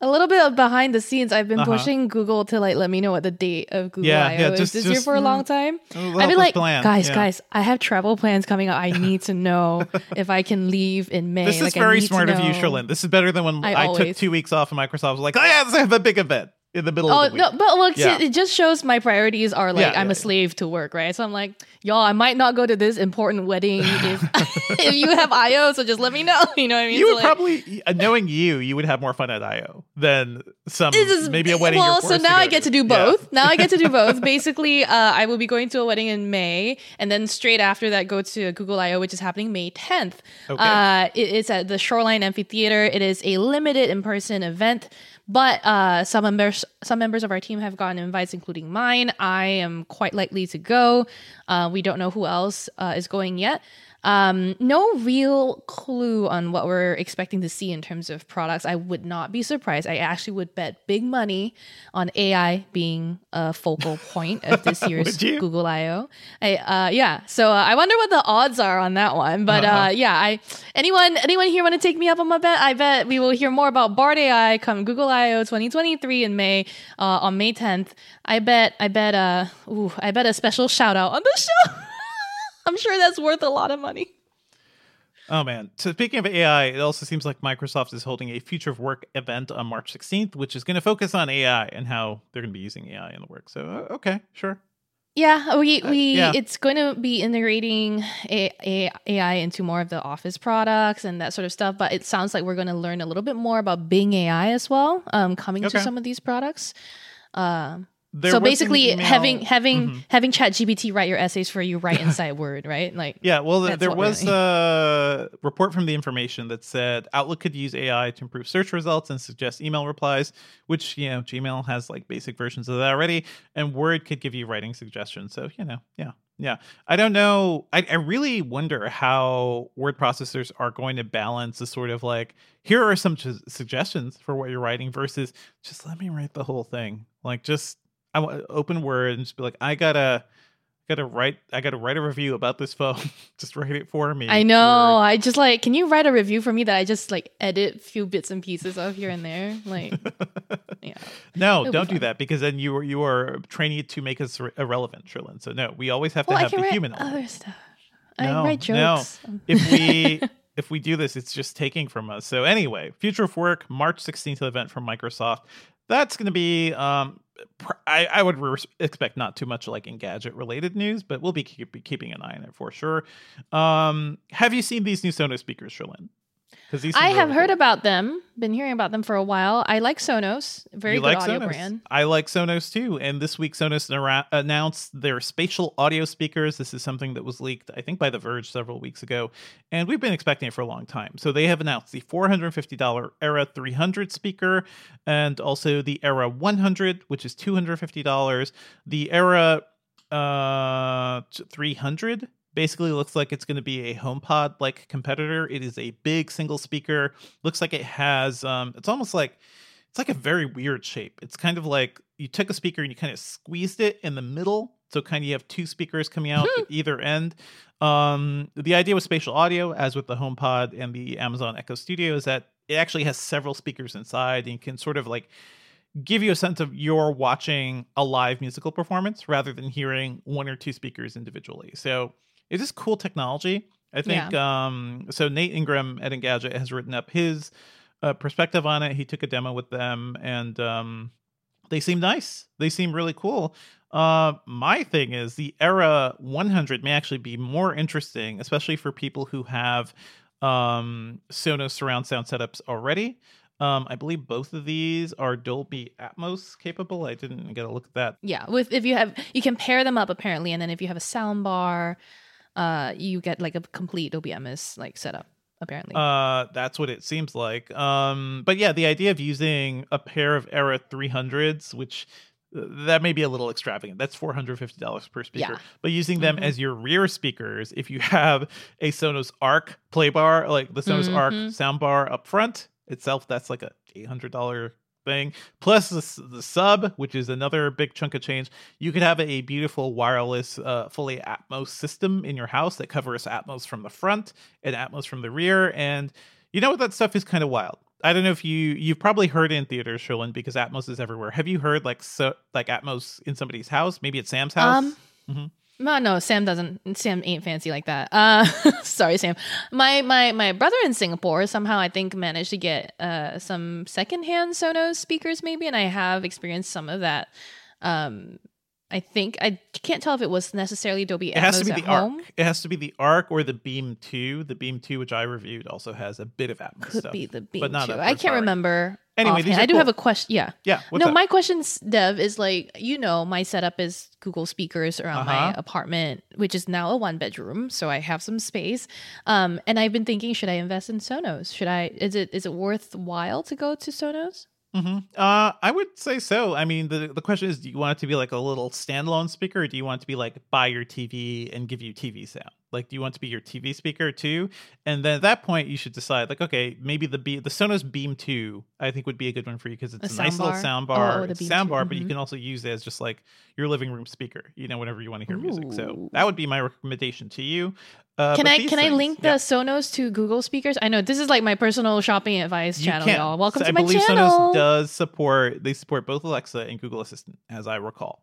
A little bit of behind the scenes. I've been uh-huh. pushing Google to like let me know what the date of Google yeah, I/O yeah, just, is this year for a long time. I've been like, plan. guys, yeah. guys, I have travel plans coming up. I need to know if I can leave in May. This is like, very smart of you, Cherlynn. This is better than when I, I took two weeks off and Microsoft was like, oh yeah, I have a big event in the middle oh, of the week. no, but look, yeah. it just shows my priorities are like yeah, I'm yeah, a slave to work, right? So I'm like, y'all, I might not go to this important wedding if if you have IO, so just let me know. You know what I mean? You so would like, probably, uh, knowing you, you would have more fun at IO than some is, maybe a wedding. Well, so now I get to, do both. Now I get to do both. Basically, uh, I will be going to a wedding in May, and then straight after that, go to Google IO, which is happening May 10th. Okay. Uh, it, it's at the Shoreline Amphitheater. It is a limited in person event. But uh, some members, some members of our team have gotten invites, including mine. I am quite likely to go. Uh, we don't know who else uh, is going yet. Um, no real clue on what we're expecting to see in terms of products. I would not be surprised. I actually would bet big money on AI being a focal point of this year's Google I/O. I, uh, yeah. So uh, I wonder what the odds are on that one. But Uh-huh. uh, yeah, I anyone anyone here want to take me up on my bet? I bet we will hear more about Bard AI come Google I/O 2023 in May uh, on May 10th. I bet I bet uh ooh, I bet a special shout out on the show. I'm sure that's worth a lot of money. Oh man! So speaking of AI, it also seems like Microsoft is holding a Future of Work event on March 16th, which is going to focus on AI and how they're going to be using AI in the work. So uh, okay, sure. Yeah, we we yeah. it's going to be integrating A- A- AI into more of the Office products and that sort of stuff. But it sounds like we're going to learn a little bit more about Bing AI as well, um, coming Okay. to some of these products. Um, There so basically, having having Mhm. having ChatGPT write your essays for you right inside Word, right? Like, Yeah, well, th- there was a report from the information that said Outlook could use AI to improve search results and suggest email replies, which, you know, Gmail has like basic versions of that already, and Word could give you writing suggestions. So, you know, yeah, yeah. I don't know. I, I really wonder how word processors are going to balance the sort of like, here are some su- suggestions for what you're writing versus just let me write the whole thing. Like, just I want open Word and just be like, I gotta gotta write I gotta write a review about this phone. just write it for me. I know. Word. I just like, can you write a review for me that I just like edit a few bits and pieces of here and there? Like, yeah. no, It'll don't do that because then you are you are training it to make us ir- irrelevant, Cherlynn. So no, we always have to Well, I have the human other stuff. No, I write no. jokes. if we if we do this, it's just taking from us. So anyway, Future of Work, March 16th event from Microsoft. That's going to be. Um, I, I would re- expect not too much like Engadget related news, but we'll be, keep, be keeping an eye on it for sure. Um, have you seen these new Sonos speakers, Cherlynn? Because I seem have really heard cool. about them. Been hearing about them for a while. I like Sonos. Very You good like audio Sonos? brand. I like Sonos too. And this week, Sonos nara- announced their spatial audio speakers. This is something that was leaked, I think, by The Verge several weeks ago. And we've been expecting it for a long time. So they have announced the $450 Era 300 speaker and also the Era 100, which is $250. The Era uh, 300 basically looks like it's going to be a HomePod like competitor. It is a big single speaker. Looks like it has, um, it's almost like, it's like a very weird shape. It's kind of like you took a speaker and you kind of squeezed it in the middle. So kind of you have two speakers coming out at either end. Um, the idea with spatial audio, as with the HomePod and the Amazon Echo Studio, is that it actually has several speakers inside and can sort of like give you a sense of you're watching a live musical performance rather than hearing one or two speakers individually. So it is cool technology. I think um so Nate Ingraham at Engadget has written up his uh, perspective on it. He took a demo with them and um they seem nice. They seem really cool. Uh my thing is the Era 100 may actually be more interesting, especially for people who have um Sonos surround sound setups already. Um, I believe both of these are Dolby Atmos capable. I didn't get a look at that. Yeah, with if you have you can pair them up apparently, and then if you have a sound bar, uh, you get like a complete OBMS like setup apparently. Uh, that's what it seems like. Um, but yeah, the idea of using a pair of Era 300s, which uh, that may be a little extravagant. That's four hundred fifty dollars per speaker. Yeah. But using them Mhm. as your rear speakers, if you have a Sonos Arc play bar, like the Sonos Arc Mhm. sound bar up front itself, that's like a eight hundred dollar thing. Plus the, the sub, which is another big chunk of change. You could have a beautiful wireless, uh, fully Atmos system in your house that covers Atmos from the front and Atmos from the rear. And you know what? That stuff is kind of wild. I don't know if you you've probably heard in theaters, Cherlynn, because Atmos is everywhere. Have you heard like so like Atmos in somebody's house? Maybe at Sam's house. Um, Mhm. No, no, Sam doesn't. Sam ain't fancy like that. Uh, sorry, Sam. My my my brother in Singapore somehow I think managed to get uh some secondhand Sonos speakers maybe, and I have experienced some of that. Um, I think I can't tell if it was necessarily Dolby it has to be the home. Arc. It has to be the Arc or the Beam Two. The Beam Two, which I reviewed, also has a bit of Atmos Could stuff, be the Beam but not too. a I can't remember. Anyway, these are I do have a question. Yeah. Yeah. No, up? my questions, Dev, is like you know, my setup is Google speakers around my Uh-huh. apartment, which is now a one bedroom, so I have some space. Um, and I've been thinking, should I invest in Sonos? Should I? Is it is it worthwhile to go to Sonos? Hmm Uh, I would say so. I mean, the the question is, do you want it to be like a little standalone speaker, or do you want it to be like buy your TV and give you TV sound? Like, do you want to be your TV speaker too? And then at that point, you should decide, like, okay, maybe the Be- the Sonos Beam Two, I think would be a good one for you because it's a, A nice little sound bar, oh, the it's a Beam sound 2, bar, but you mhm. can also use it as just like your living room speaker, you know, whenever you want to hear music. So that would be my recommendation to you. Uh, can I can I link yeah. the Sonos to Google speakers? I know this is like my personal shopping advice You channel, y'all. Welcome so to I my channel. I believe. Sonos does support they support both Alexa and Google Assistant, as I recall.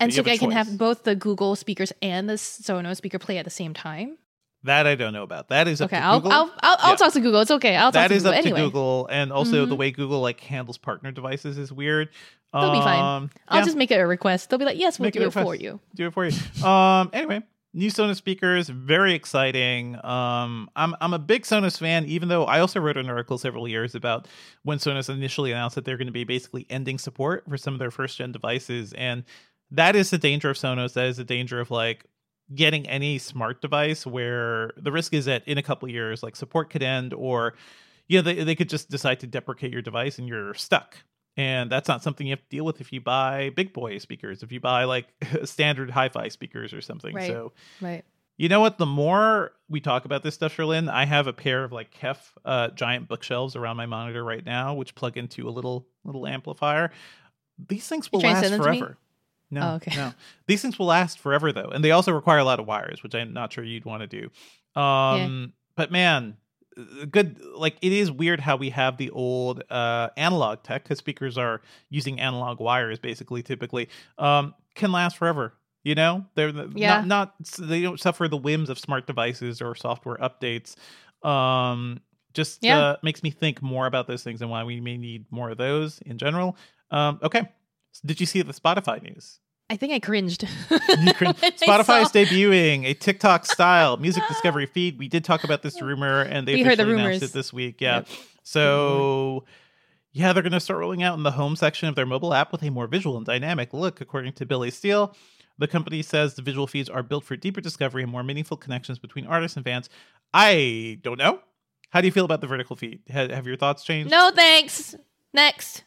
And so I can have both the Google speakers and the Sonos speaker play at the same time. That I don't know about. That is up Okay, to I'll, Google. I'll I'll I'll Yeah. talk to Google. It's okay. I'll talk that to is Google up anyway. to Google, and also the Mhm. way Google like handles partner devices is weird. They'll be fine. Um, I'll yeah, just make it a request. They'll be like, "Yes, we'll Make do it for you." do it for you. Um, anyway, new Sonos speakers, very exciting. Um, I'm I'm a big Sonos fan, even though I also wrote an article several years about when Sonos initially announced that they're going to be basically ending support for some of their first gen devices, and that is the danger of Sonos. That is the danger of like getting any smart device where the risk is that in a couple of years, like support could end, or you know they they could just decide to deprecate your device and you're stuck. And that's not something you have to deal with if you buy big boy speakers, if you buy like standard hi-fi speakers or something. Right. So Right. you know what? The more we talk about this stuff, Cherlynn, I have a pair of like Kef uh, giant bookshelves around my monitor right now, which plug into a little little amplifier. These things will last forever. No, Oh, okay. no. These things will last forever though, and they also require a lot of wires, which I'm not sure you'd want to do. Um, but man, uh, good. Like it is weird how we have the old uh, analog tech because speakers are using analog wires basically. Typically, um, can last forever. You know, they're Yeah. not, not they don't suffer the whims of smart devices or software updates. Um, just Yeah. uh, makes me think more about those things and why we may need more of those in general. Um, okay, did you see the Spotify news? I think I cringed. You crin- I Spotify is debuting a TikTok style music discovery feed. We did talk about this rumor, and they We heard the officially announced it this week. Yeah. Yep. So, yeah, they're going to start rolling out in the home section of their mobile app with a more visual and dynamic look, according to Billy Steele. The company says the visual feeds are built for deeper discovery and more meaningful connections between artists and fans. I don't know. How do you feel about the vertical feed? Ha- have your thoughts changed? No, thanks. Next.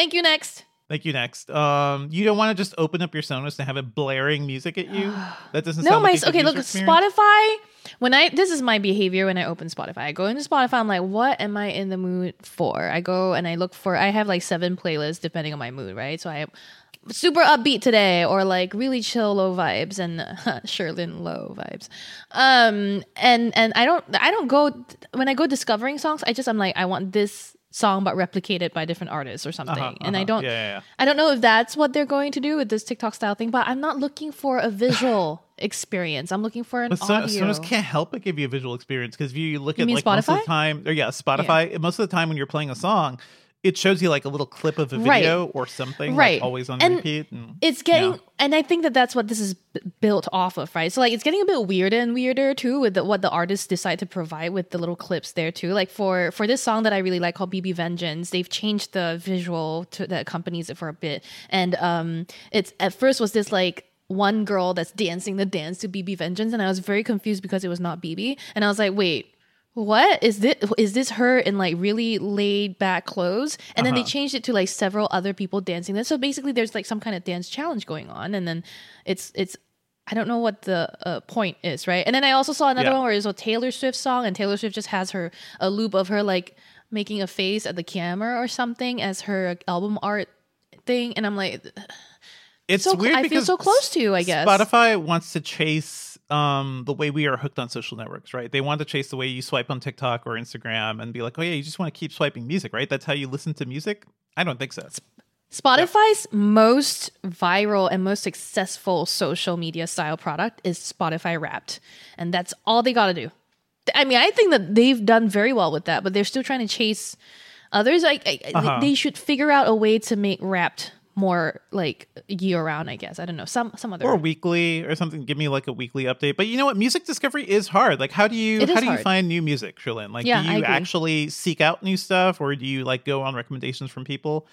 Thank you. Next. Thank you. Next, um, you don't want to just open up your Sonos and have it blaring music at you. That doesn't No, sound my like okay. Look, experience. Spotify. When I this is my behavior when I open Spotify. I go into Spotify. I'm like, what am I in the mood for? I go and I look for. I have like seven playlists depending on my mood, right? So I have super upbeat today, or like really chill, low vibes, and Cherlynn low vibes. Um, and and I don't I don't go when I go discovering songs. I just I'm like I want this song but replicated by different artists or something, Uh-huh, and I uh-huh. don't. Yeah, yeah, yeah. I don't know if that's what they're going to do with this TikTok style thing, but I'm not looking for a visual experience. I'm looking for an But so, audio. Sonos can't help but give you a visual experience because if you look You at like most of the time, or yeah, Spotify. Most of the time when you're playing a song, it shows you like a little clip of a Right. video or something, Right. Like always on And repeat. And It's getting, Yeah. and I think that that's what this is b- built off of, right? So like, it's getting a bit weirder and weirder too with the, what the artists decide to provide with the little clips there too. Like for for this song that I really like called BB Vengeance, they've changed the visual to that accompanies it for a bit, and um, it's at first was this like one girl that's dancing the dance to BB Vengeance, and I was very confused because it was not BB, and I was like, wait. What is this? Is this her in like really laid back clothes? And then they Uh-huh. changed it to like several other people dancing. Then so basically, there's like some kind of dance challenge going on, and then it's it's I don't know what the uh, point is, right? And then I also saw another Yeah. one where it's a Taylor Swift song, and Taylor Swift just has her a loop of her like making a face at the camera or something as her album art thing, and I'm like, it's so weird I feel so close to you, I guess. Spotify wants to chase um the way we are hooked on social networks, right? They want to chase the way you swipe on TikTok or Instagram and be like, oh yeah, you just want to keep swiping music, right? That's how you listen to music. I don't think so. Spotify's most viral and most successful social media style product is Spotify Wrapped. And that's all they got to do. I mean, I think that they've done very well with that, but they're still trying to chase others. I, Uh-huh. They should figure out a way to make Wrapped more like year round, I guess. I don't know. Some some other or weekly or something. Give me like a weekly update. But you know what? Music discovery is hard. Like, how do you how do you find new music, Cherlynn? Like, Yeah, do you actually seek out new stuff, or do you like go on recommendations from people?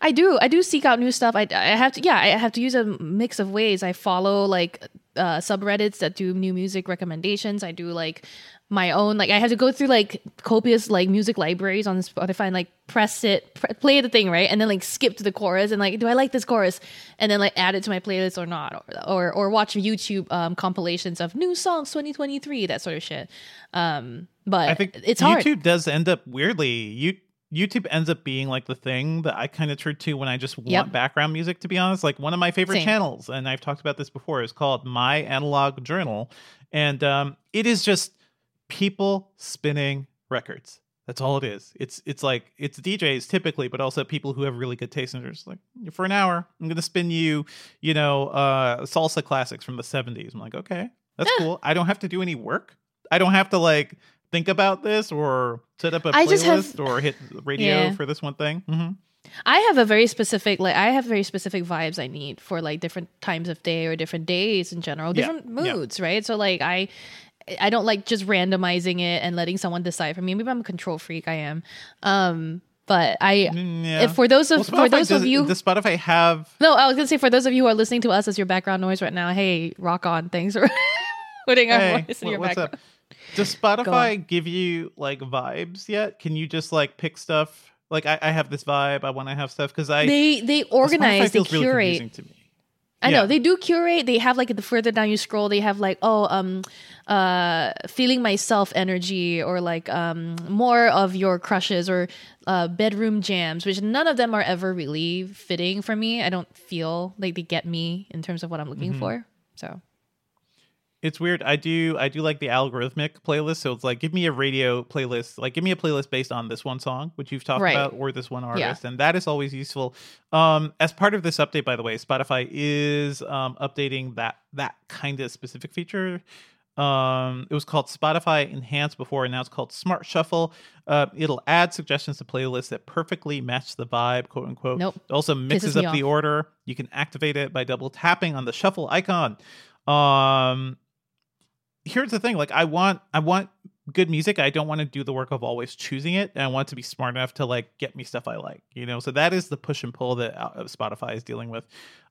I do. I do seek out new stuff. I, I have to. Yeah, I have to use a mix of ways. I follow like uh, subreddits that do new music recommendations. I do like my own like I have to go through like copious like music libraries on Spotify and like press it, pr- play the thing right, and then like skip to the chorus and like do I like this chorus, and then like add it to my playlist or not, or or, or watch YouTube um, compilations of new songs 2023 that sort of shit. Um, but I think it's hard. YouTube does end up weirdly. You YouTube ends up being like the thing that I kind of turn to when I just want Yep. background music. To be honest, like one of my favorite Same. channels, and I've talked about this before, is called My Analog Journal, and um, it is just people spinning records. That's all it is. It's it's like it's DJs typically, but also people who have really good taste and just like for an hour, I'm gonna spin you, you know, uh, salsa classics from the '70s. I'm like, okay, that's cool. I don't have to do any work. I don't have to like think about this or set up a I playlist have- or hit radio Yeah. for this one thing. hmm I have a very specific like I have very specific vibes I need for like different times of day or different days in general, different yeah. moods, right? So like I I don't like just randomizing it and letting someone decide for me. Maybe I'm a control freak, I am. Um but I Mm, yeah. if for those of Well, for those does- of you does Spotify have No, I was gonna say for those of you who are listening to us as your background noise right now, hey, rock on. Thanks for putting our Hey, voice in what- your what's background. up? Does Spotify give you like vibes yet? Can you just like pick stuff? Like I, I have this vibe. I want to have stuff because I They they organize, they really curate. me. I Yeah. know they do curate. They have like the further down you scroll, they have like oh um uh feeling myself energy or like um more of your crushes or uh bedroom jams, which none of them are ever really fitting for me. I don't feel like they get me in terms of what I'm looking Mm-hmm. for. So It's weird. I do I do like the algorithmic playlist. So it's like give me a radio playlist. Like give me a playlist based on this one song, which you've talked Right. about, or this one artist, and that is always useful. Um, as part of this update, by the way, Spotify is um, updating that that kind of specific feature. Um, it was called Spotify Enhanced before, and now it's called Smart Shuffle. Uh, it'll add suggestions to playlists that perfectly match the vibe, quote unquote. Nope. It also mixes up the order. You can activate it by double tapping on the shuffle icon. Um, here's the thing like i want i want good music i don't want to do the work of always choosing it and i want it to be smart enough to like get me stuff i like you know? So that is the push and pull that uh, spotify is dealing with.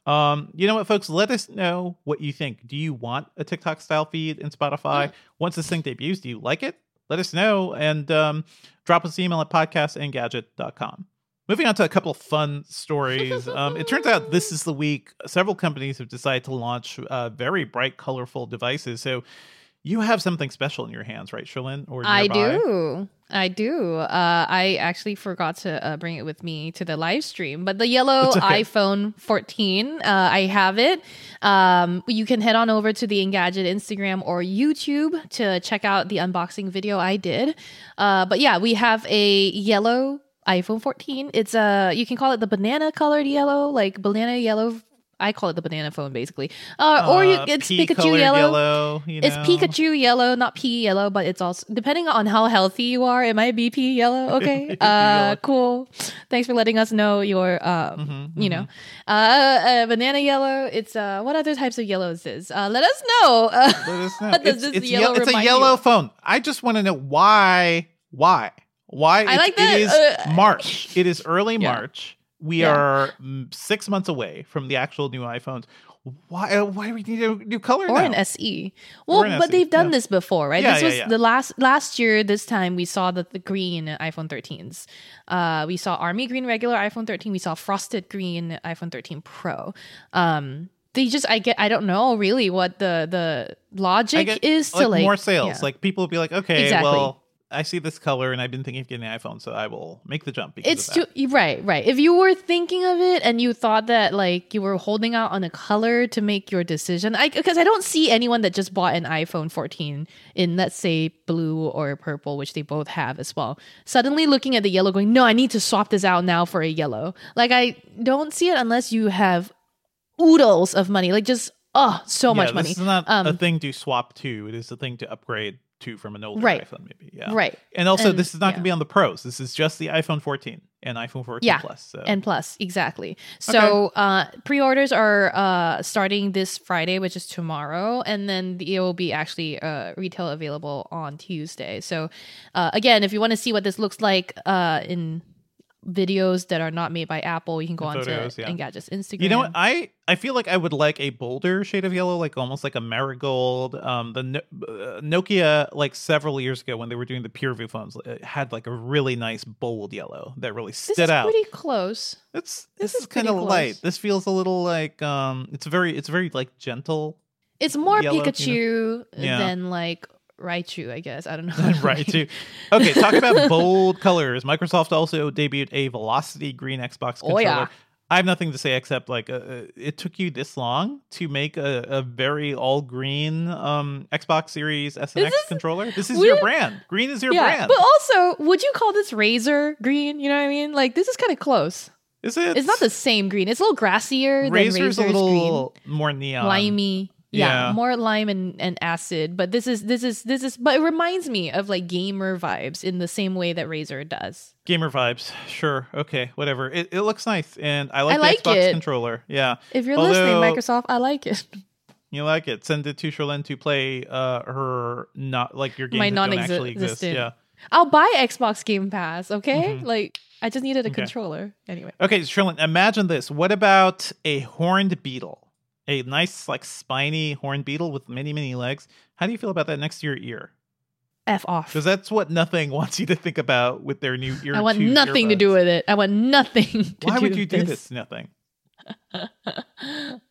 Um you know what folks? Let us know what you think. Do you want a tiktok style feed in spotify? Once this thing debuts do you like it? Let us know and um drop us an email at podcast@engadget.com Moving on to a couple of fun stories. Um, it turns out this is the week several companies have decided to launch uh, very bright, colorful devices. So you have something special in your hands, right, Cherlynn? Or I do. I do. Uh, I actually forgot to uh, bring it with me to the live stream, but the yellow okay. iPhone 14, uh, I have it. Um, you can head on over to the Engadget Instagram or YouTube to check out the unboxing video I did. Uh, but yeah, we have a yellow iPhone 14. It's a you can call it the banana colored yellow, like banana yellow. I call it the banana phone, basically. Uh, or you, Uh, it's Pikachu yellow. yellow, you It's? Pikachu yellow, not pea yellow, but it's also depending on how healthy you are. It might be yellow. Okay, uh, cool. Thanks for letting us know your, um, Mm-hmm, you know, uh, uh, banana yellow. It's uh, what other types of yellows is? Uh, let us know. Let us know. It's, it's, yellow ye- it's a yellow you? phone. I just want to know why. Why? Why? I it's- like that, It is uh, March. It is early Yeah. March. We Yeah. are mm, six months away from the actual new iPhones. Why? uh, Why do we need a new color or now? an SE. Well, an but SE, they've done yeah. this before, right? Yeah, this was yeah. the last last year. This time we saw the, the green iPhone 13s. Uh, we saw army green regular iPhone 13. We saw frosted green iPhone 13 Pro. Um, they just I get I don't know really what the the logic get, is like, to like more sales. Like people will be like, okay, Exactly. well, I see this color and I've been thinking of getting an iPhone, so I will make the jump. Because it's too right right. If you were thinking of it and you thought that like you were holding out on a color to make your decision i because i don't see anyone that just bought an iphone 14 in let's say blue or purple which they both have as well. Suddenly looking at the yellow going no i need to swap this out now for a yellow. Like i don't see it unless you have oodles of money like just oh so Yeah, much this money. is not a Um, thing to swap to. It is a thing to upgrade to from an older Right. iPhone, maybe. Yeah. right And also, And- this is not yeah. going to be on the pros. This is just the iPhone 14 and iPhone 14 Yeah, Plus. So. and plus exactly so uh pre-orders are uh starting this friday which is tomorrow and then it will be actually uh retail available on tuesday so uh again if you want to see what this looks like uh in videos that are not made by Apple. You can go And onto photos, yeah. Engadget's Instagram. You know what? I I feel like I would like a bolder shade of yellow, like almost like a marigold. Um, the No- uh, Nokia, like several years ago when they were doing the PureView phones, it had like a really nice bold yellow that really this stood is out. pretty close. It's this this, is kind of light. This feels a little like um, it's very it's very like gentle. It's more Yellow, you know? Pikachu Yeah. than like Raichu, I guess. I don't know. right too. Okay, talk about bold colors. Microsoft also debuted a Velocity Green Xbox Oh, controller. yeah. I have nothing to say except like uh, uh, it took you this long to make a, a very all green um, Xbox Series S and X controller. This is your brand. Green is your yeah, brand. but also, would you call this Razer green? You know what I mean? Like this is kind of close. is it? It's not the same green. It's a little grassier than Razer's a green. little more neon. limey. Yeah, Yeah. more lime and, and acid. But this is this is this is but it reminds me of like gamer vibes in the same way that Razer does. Gamer vibes. Sure. Okay. Whatever. It, it looks nice, and I like I the like Xbox it. controller. Yeah. If you're Although- listening, Microsoft, I like it. You like it? Send it to Cherlynn to play uh her not like your game My that don't actually exist. non-existent. Yeah. I'll buy Xbox Game Pass, okay? Mhm. Like I just needed a Okay. controller. Anyway. Okay, Cherlynn, imagine this. What about a horned beetle? A nice, like, spiny horned beetle with many, many legs. How do you feel about that next to your ear? F off. Because that's what nothing wants you to think about with their new ear. I want nothing to do with it. I want nothing to Why would you do this? Nothing.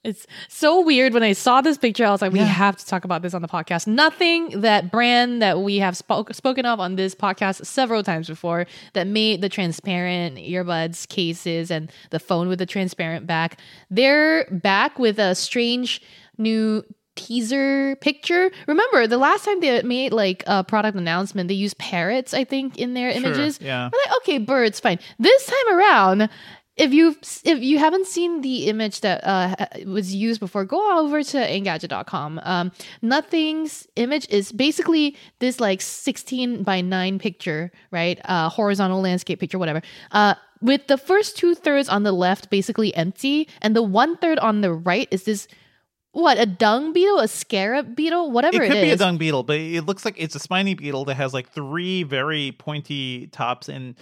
It's so weird when I saw this picture. I was like, we Yeah. have to talk about this on the podcast. Nothing that brand that we have spoke, spoken of on this podcast several times before that made the transparent earbuds cases and the phone with the transparent back. They're back with a strange new teaser picture. Remember the last time they made like a product announcement, they used parrots, I think, in their Sure, images. yeah. I'm like, okay, birds, fine. This time around, if you if you haven't seen the image that uh, was used before, go over to Engadget.com. Um, Nothing's image is basically this like 16 by 9 picture, right? Uh, horizontal landscape picture, whatever. Uh, with the first two thirds on the left basically empty, and the one third on the right is this what a dung beetle, a scarab beetle, whatever it it could be a dung beetle, but it looks like it's a spiny beetle that has like three very pointy tops and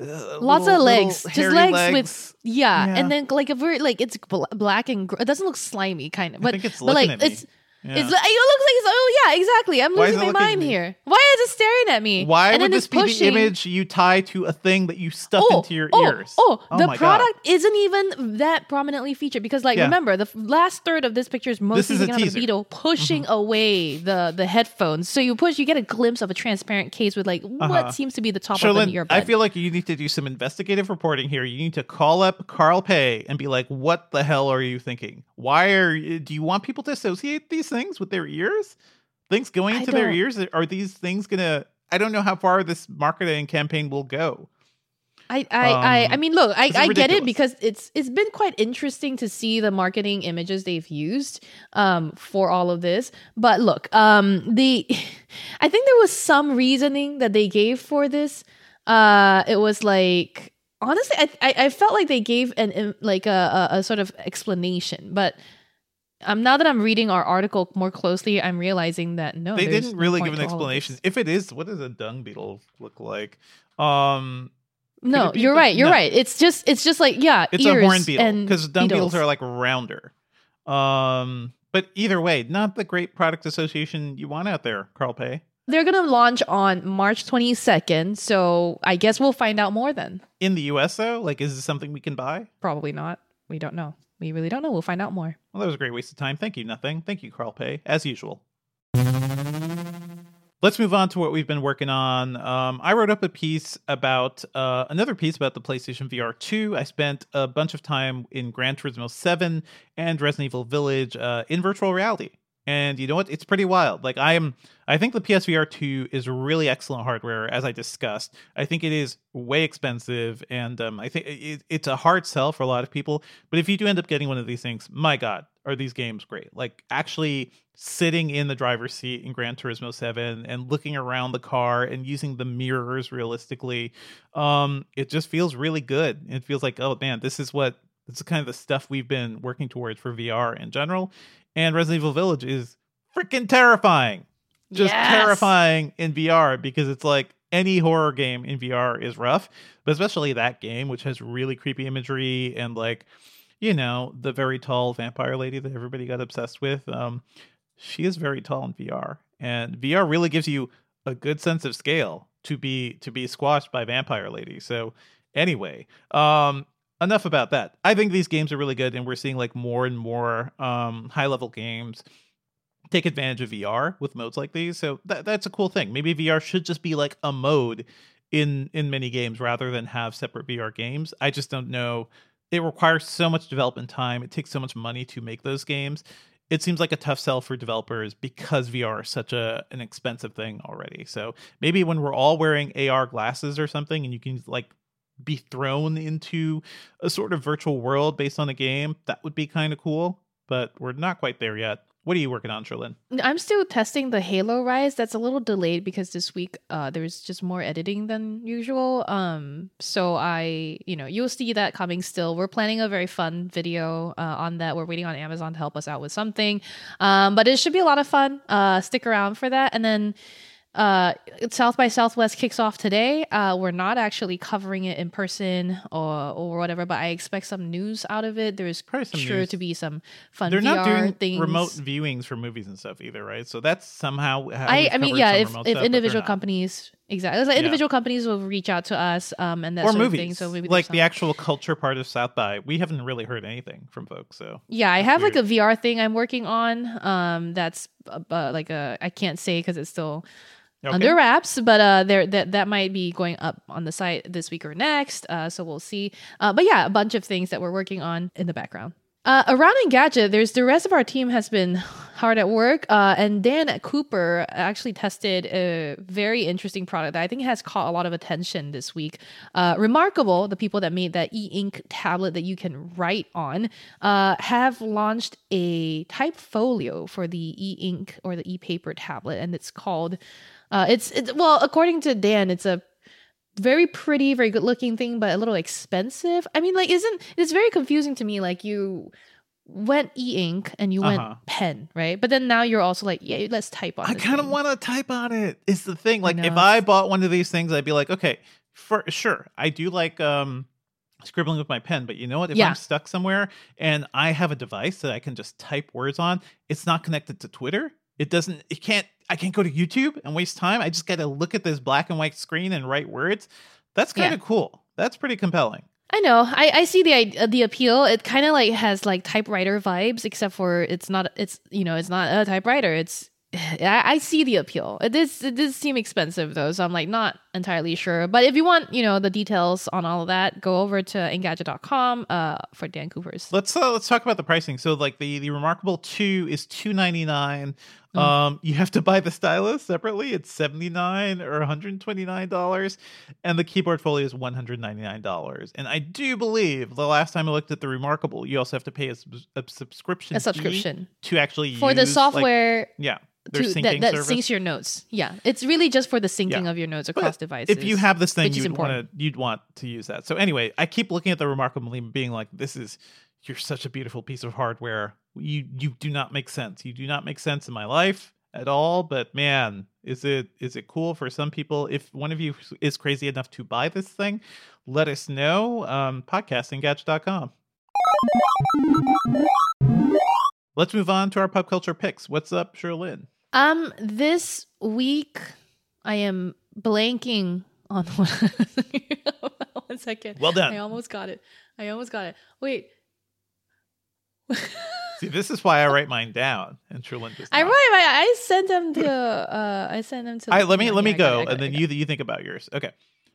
uh, Lots little- of legs, just hairy legs, with yeah, Yeah. and then like a very like it's bl- black and gr- it doesn't look slimy kind of, I but think it's but like at me. it's Yeah. it's like it looks like it's oh yeah exactly. I'm Why losing my mind here. Why is it staring at me? Why and would this be the image you tie to a thing that you stuff Oh, into your oh, ears? Oh, the my God. product isn't even that prominently featured because, like, Yeah. remember the last third of this picture is mostly is a taken out of the teaser. Mm-hmm. beetle pushing away the the headphones. So you push, you get a glimpse of a transparent case with like Uh-huh. what seems to be the top of Cherlynn, earbud. I feel like you need to do some investigative reporting here. You need to call up Carl Pei and be like, "What the hell are you thinking? Why are do you want people to associate these things with their ears? Things going I into their ears are these things gonna? I don't know how far this marketing campaign will go. I I, I Um, I mean, look, I, I get it because it's it's been quite interesting to see the marketing images they've used um for all of this. But look, um the I think there was some reasoning that they gave for this. Uh it was like honestly I I, I felt like they gave an like a, a, a sort of explanation, but um now that I'm reading our article more closely, I'm realizing that no, they didn't really point give an to all of this. explanation. If it is, what does a dung beetle look like? Um, No, you're right. You're no. right. It's just it's just like yeah, it's ears a horn beetle because dung beetles beetles. are like rounder. Um, but either way, not the great product association you want out there, Carl Pei. They're gonna launch on March 22nd, so I guess we'll find out more then. In the US, though, like, is this something we can buy? Probably not. We don't know. We really don't know. We'll find out more. Well, that was a great waste of time. Thank you, nothing. Thank you, Carl Pei, as usual. Let's move on to what we've been working on. Um, I wrote up a piece about uh, another piece about the PlayStation VR 2. I spent a bunch of time in Gran Turismo 7 and Resident Evil Village uh, in virtual reality. And you know what? It's pretty wild. Like I am I think the PSVR 2 is really excellent hardware as I discussed. I think it is way expensive and um, I think it, it's a hard sell for a lot of people, but if you do end up getting one of these things, my god, are these games great. Like actually sitting in the driver's seat in Gran Turismo 7 and looking around the car and using the mirrors realistically, um it just feels really good. It feels like, oh man, this is what is kind of the stuff we've been working towards for VR in general. And Resident Evil Village is freaking terrifying. Just Yes. terrifying in VR because it's like any horror game in VR is rough, but especially that game, which has really creepy imagery and like, you know, the very tall vampire lady that everybody got obsessed with. Um, she is very tall in VR, and VR really gives you a good sense of scale to be to be squashed by vampire lady. So anyway, um, enough about that. I think these games are really good, and we're seeing like more and more um, high level games take advantage of VR with modes like these. So that that's a cool thing. Maybe VR should just be like a mode in in many games rather than have separate VR games. I just don't know. It requires so much development time. It takes so much money to make those games. It seems like a tough sell for developers because VR is such a an expensive thing already. So maybe when we're all wearing AR glasses or something and you can like be thrown into a sort of virtual world based on a game, that would be kind of cool. But we're not quite there yet. What are you working on, Cherlynn? I'm still testing the Halo Rise. That's a little delayed because this week uh there's just more editing than usual. Um so I, you know, you'll see that coming still. We're planning a very fun video uh, on that. We're waiting on Amazon to help us out with something. Um but it should be a lot of fun. Uh stick around for that. And then uh south by southwest kicks off today uh we're not actually covering it in person or or whatever but i expect some news out of it there's sure news. to be some fun They're VR not doing things remote viewings for movies and stuff either, right? So that's somehow. How I, I mean, yeah. If, if stuff, individual companies, exactly, like Yeah. individual companies will reach out to us, um, and that or sort movies, of thing. So maybe like the actual culture part of South by, we haven't really heard anything from folks. So Yeah, I have weird. like a VR thing I'm working on. Um, that's uh, uh, like a I can't say because it's still okay. under wraps, but uh, there that that might be going up on the site this week or next. Uh, so we'll see. Uh, but yeah, a bunch of things that we're working on in the background. Uh, around Engadget, there's the rest of our team has been hard at work, uh, and Dan Cooper actually tested a very interesting product that I think has caught a lot of attention this week. Uh, Remarkable, the people that made that e-ink tablet that you can write on, uh, have launched a type folio for the e-ink or the e-paper tablet, and it's called. Uh, it's, it's well, according to Dan, it's a very pretty, very good looking thing, but a little expensive. I mean, like, isn't it's very confusing to me? Like, you went e ink and you went Uh-huh. pen, right? But then now you're also like, yeah, let's type on. It. I kind of want to type on it. Is the thing like if. I bought one of these things, I'd be like, okay, for sure, I do like um scribbling with my pen, but you know what? If Yeah. I'm stuck somewhere and I have a device that I can just type words on, it's not connected to Twitter. It doesn't. It can't. I can't go to YouTube and waste time. I just got to look at this black and white screen and write words. That's kind Yeah. of cool. That's pretty compelling. I know. I, I see the uh, the appeal. It kind of like has like typewriter vibes, except for it's not. It's you know, it's not a typewriter. It's I, I see the appeal. It does it does seem expensive though, so I'm like not entirely sure. But if you want, you know, the details on all of that, go over to Engadget.com uh for Dan Cooper's. Let's uh, let's talk about the pricing. So like the the Remarkable Two is two ninety nine. Mm. Um, you have to buy the stylus separately. It's seventy nine or one hundred twenty nine dollars, and the keyboard folio is one hundred ninety nine dollars. And I do believe the last time I looked at the Remarkable, you also have to pay a, a subscription A subscription to actually for the use, like- software yeah, their to, that, that service. syncs your notes. Yeah, it's really just for the syncing Yeah. of your notes But across devices. If you have this thing, you'd want to you'd want to use that. So anyway, I keep looking at the Remarkable and being like, "This is you're such a beautiful piece of hardware. You you do not make sense. You do not make sense in my life at all. But man, is it is it cool for some people? If one of you is crazy enough to buy this thing, let us know. Um, podcast@engadget.com. Let's move on to our pop culture picks. What's up, Cherlynn? Um, this week I am blanking on one. one second. Well done. I almost got it. I almost got it. Wait. See, this is why I write mine down, and Cherlynn does. I not. wrote my. I sent them to. Uh, I sent them to. I let me let me I go, and then I you you think about yours. Okay.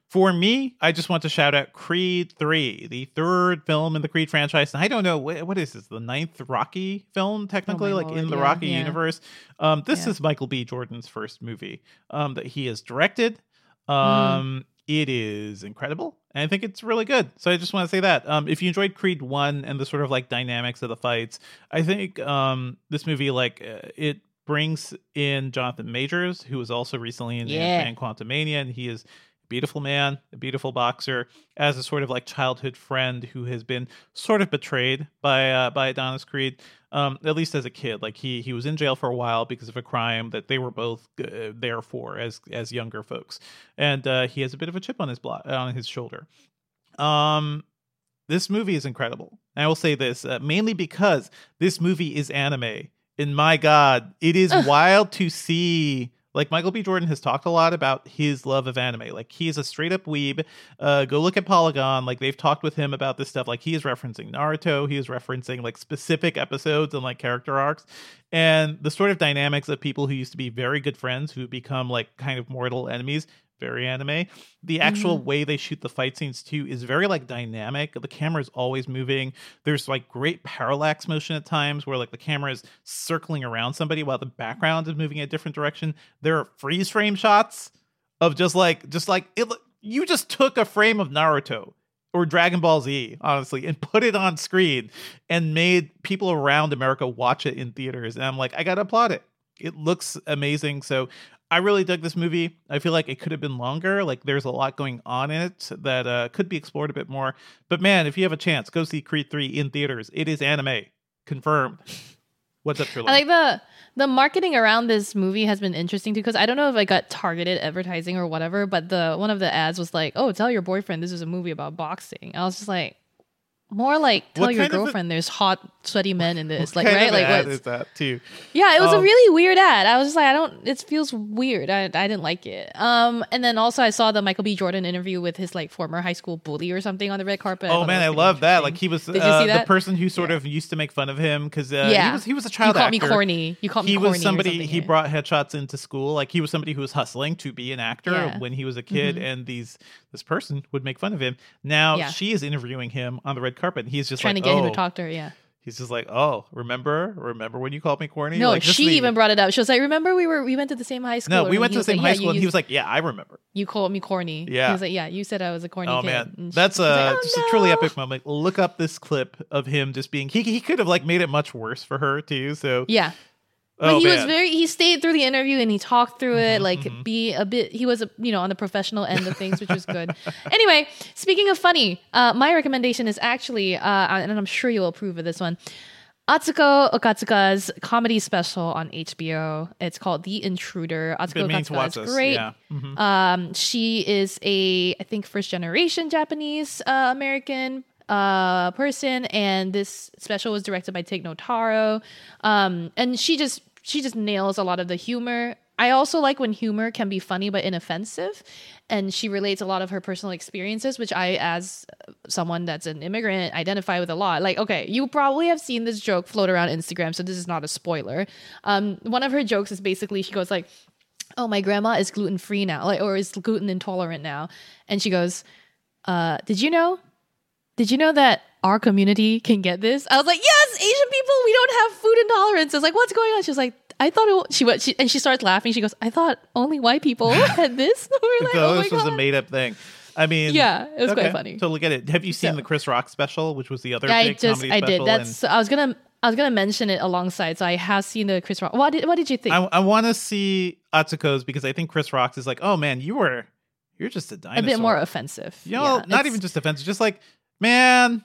For me, I just want to shout out Creed Three, the third film in the Creed franchise. And I don't know what, what is this, the ninth Rocky film, technically, Oh like lord, in the yeah, Rocky yeah. universe. Um, this Yeah. is Michael B. Jordan's first movie um, that he has directed. Hmm. Um, It is incredible, and I think it's really good. So I just want to say that um, if you enjoyed Creed One and the sort of like dynamics of the fights, I think um, this movie like uh, it brings in Jonathan Majors, who was also recently in Yeah. Ant-Man Quantumania, and he is beautiful man, a beautiful boxer, as a sort of like childhood friend who has been sort of betrayed by uh, by Adonis Creed, um, at least as a kid. Like he he was in jail for a while because of a crime that they were both uh, there for as as younger folks, and uh, he has a bit of a chip on his block on his shoulder. Um, this movie is incredible. And I will say this uh, mainly because this movie is anime. And my God, it is wild to see. Like Michael B. Jordan has talked a lot about his love of anime. Like he is a straight up weeb. Uh, go look at Polygon. Like they've talked with him about this stuff. Like he is referencing Naruto. He is referencing like specific episodes and like character arcs, and the sort of dynamics of people who used to be very good friends who become like kind of mortal enemies very anime. The actual Mhm. way they shoot the fight scenes too is very like dynamic. The camera is always moving. There's like great parallax motion at times where like the camera is circling around somebody while the background is moving in a different direction. There are freeze frame shots of just like just like it look- you just took a frame of Naruto or Dragon Ball Z, honestly, and put it on screen and made people around America watch it in theaters. And I'm like, I gotta applaud it. It looks amazing. So I really dug this movie. I feel like it could have been longer. Like there's a lot going on in it that uh, could be explored a bit more. But man, if you have a chance, go see Creed 3 in theaters. It is anime. Confirmed. What's up, Cherlynn? I like the the marketing around this movie has been interesting too because I don't know if I got targeted advertising or whatever, but the one of the ads was like, "Oh, tell your boyfriend this is a movie about boxing." I was just like, more like tell What your of a- girlfriend there's hot sweaty men in this, like kind right, of like ad is that too? Yeah, it was a Um, really weird ad. I was just like, I don't. It feels weird. I, I didn't like it. Um, and then also I saw the Michael B. Jordan interview with his like former high school bully or something on the red carpet. Oh thought man, I love that. Like he was Did you uh, the person who sort of used to make fun of him because uh, Yeah. he was he was a child You called me corny. You called me he was somebody he yeah. brought headshots into school. Like he was somebody who was hustling to be an actor Yeah. when he was a kid, Mhm. and these this person would make fun of him. Now Yeah. she is interviewing him on the red carpet, and he's just trying like, to get oh. him to oh. talk to her. Yeah. He's just like, oh, remember, remember when you called me corny? No, Like, she the- even brought it up. She was like, "Remember, we were we went to the same high school." No, we went to the same like, high "Yeah, school, and he was like, yeah, I remember. "You called me corny." Yeah. He was like, "Yeah, you said I was a corny Oh kid." man, And that's was like, "Oh, just a truly epic moment. Look up this clip of him just being he he could have like made it much worse for her too. So Yeah. But oh he man. was very he stayed through the interview and he talked through Mm-hmm, it like be a bit he was you know on the professional end of things which was good anyway speaking of funny uh my recommendation is actually uh and i'm sure you'll approve of this one Atsuko Okatsuka's comedy special on HBO. It's called The Intruder. Atsuko Been meaning to Okatsuka is great. Yeah. Mhm. Um, she is a, I think, first generation Japanese uh, American uh, person, and this special was directed by Tig Notaro. Um, and she just she just nails a lot of the humor. I also like when humor can be funny but inoffensive, and she relates a lot of her personal experiences, which I, as someone that's an immigrant, identify with a lot. Like, okay, you probably have seen this joke float around Instagram, so this is not a spoiler. Um, one of her jokes is basically she goes like, oh my grandma is gluten free now like or is gluten intolerant now and she goes uh did you know did you know that our community can get this i was like yes asian people we don't have food intolerance i was like what's going on she was like i thought it, she went she, and she starts laughing she goes i thought only white people had this we're like so oh my this was a made up thing. I mean, Yeah, it was quite funny. So look at it. Have you seen So- the Chris Rock special, which was the other I big just comedy I did. That's I was gonna I was gonna mention it alongside. So I have seen the Chris Rock. What did what did you think? I, I want to see Atsuko's because I think Chris Rock's is like, oh man, you were, you're just a dinosaur. a bit more offensive. You know, Yeah, not even just offensive, just like, man,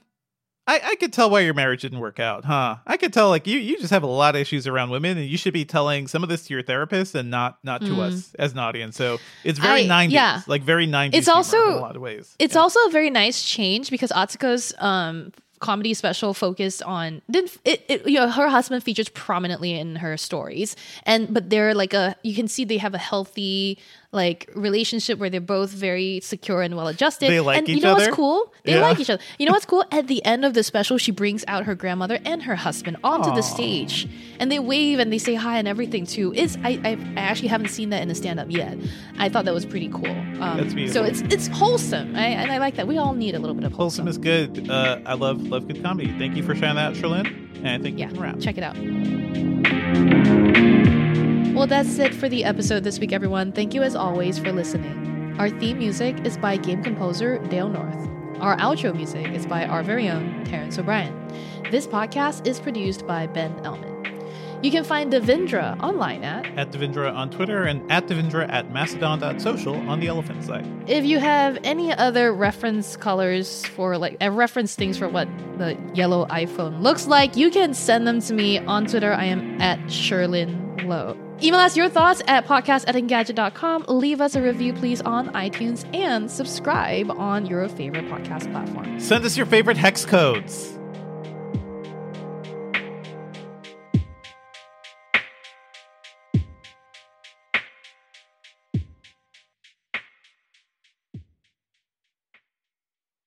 I, I could tell why your marriage didn't work out, huh? I could tell like you you just have a lot of issues around women, and you should be telling some of this to your therapist and not not to Mhm. us as an audience. So it's very 90s, yeah. like very 90s. It's also- in a lot of ways. It's also a very nice change because Atsuko's um comedy special focused on didn't it, it you know her husband features prominently in her stories and but they're like a you can see they have a healthy like relationship where they're both very secure and well adjusted They like and you know other? what's cool? They Yeah. like each other. You know what's cool? At the end of the special she brings out her grandmother and her husband onto the stage. And they wave and they say hi and everything too. Is I, I I actually haven't seen that in a stand up yet. I thought that was pretty cool. Um, That's so it's it's wholesome I, and I like that. We all need a little bit of Wholesome is good. Uh, I love love good comedy. Thank you for sharing that, Cherlynn. And I think yeah. we can wrap. check it out well that's it for the episode this week everyone thank you as always for listening our theme music is by game composer dale north our outro music is by our very own terrence o'brien this podcast is produced by ben ellman You can find Devindra online at At Devindra on Twitter and at Devindra at mastodon.social on the elephant site. If you have any other reference colors for like uh, reference things for what the yellow iPhone looks like, you can send them to me on Twitter. I am at Cherlynn Low. Email us your thoughts at podcast at engadget.com. Leave us a review, please, on iTunes and subscribe on your favorite podcast platform. Send us your favorite hex codes.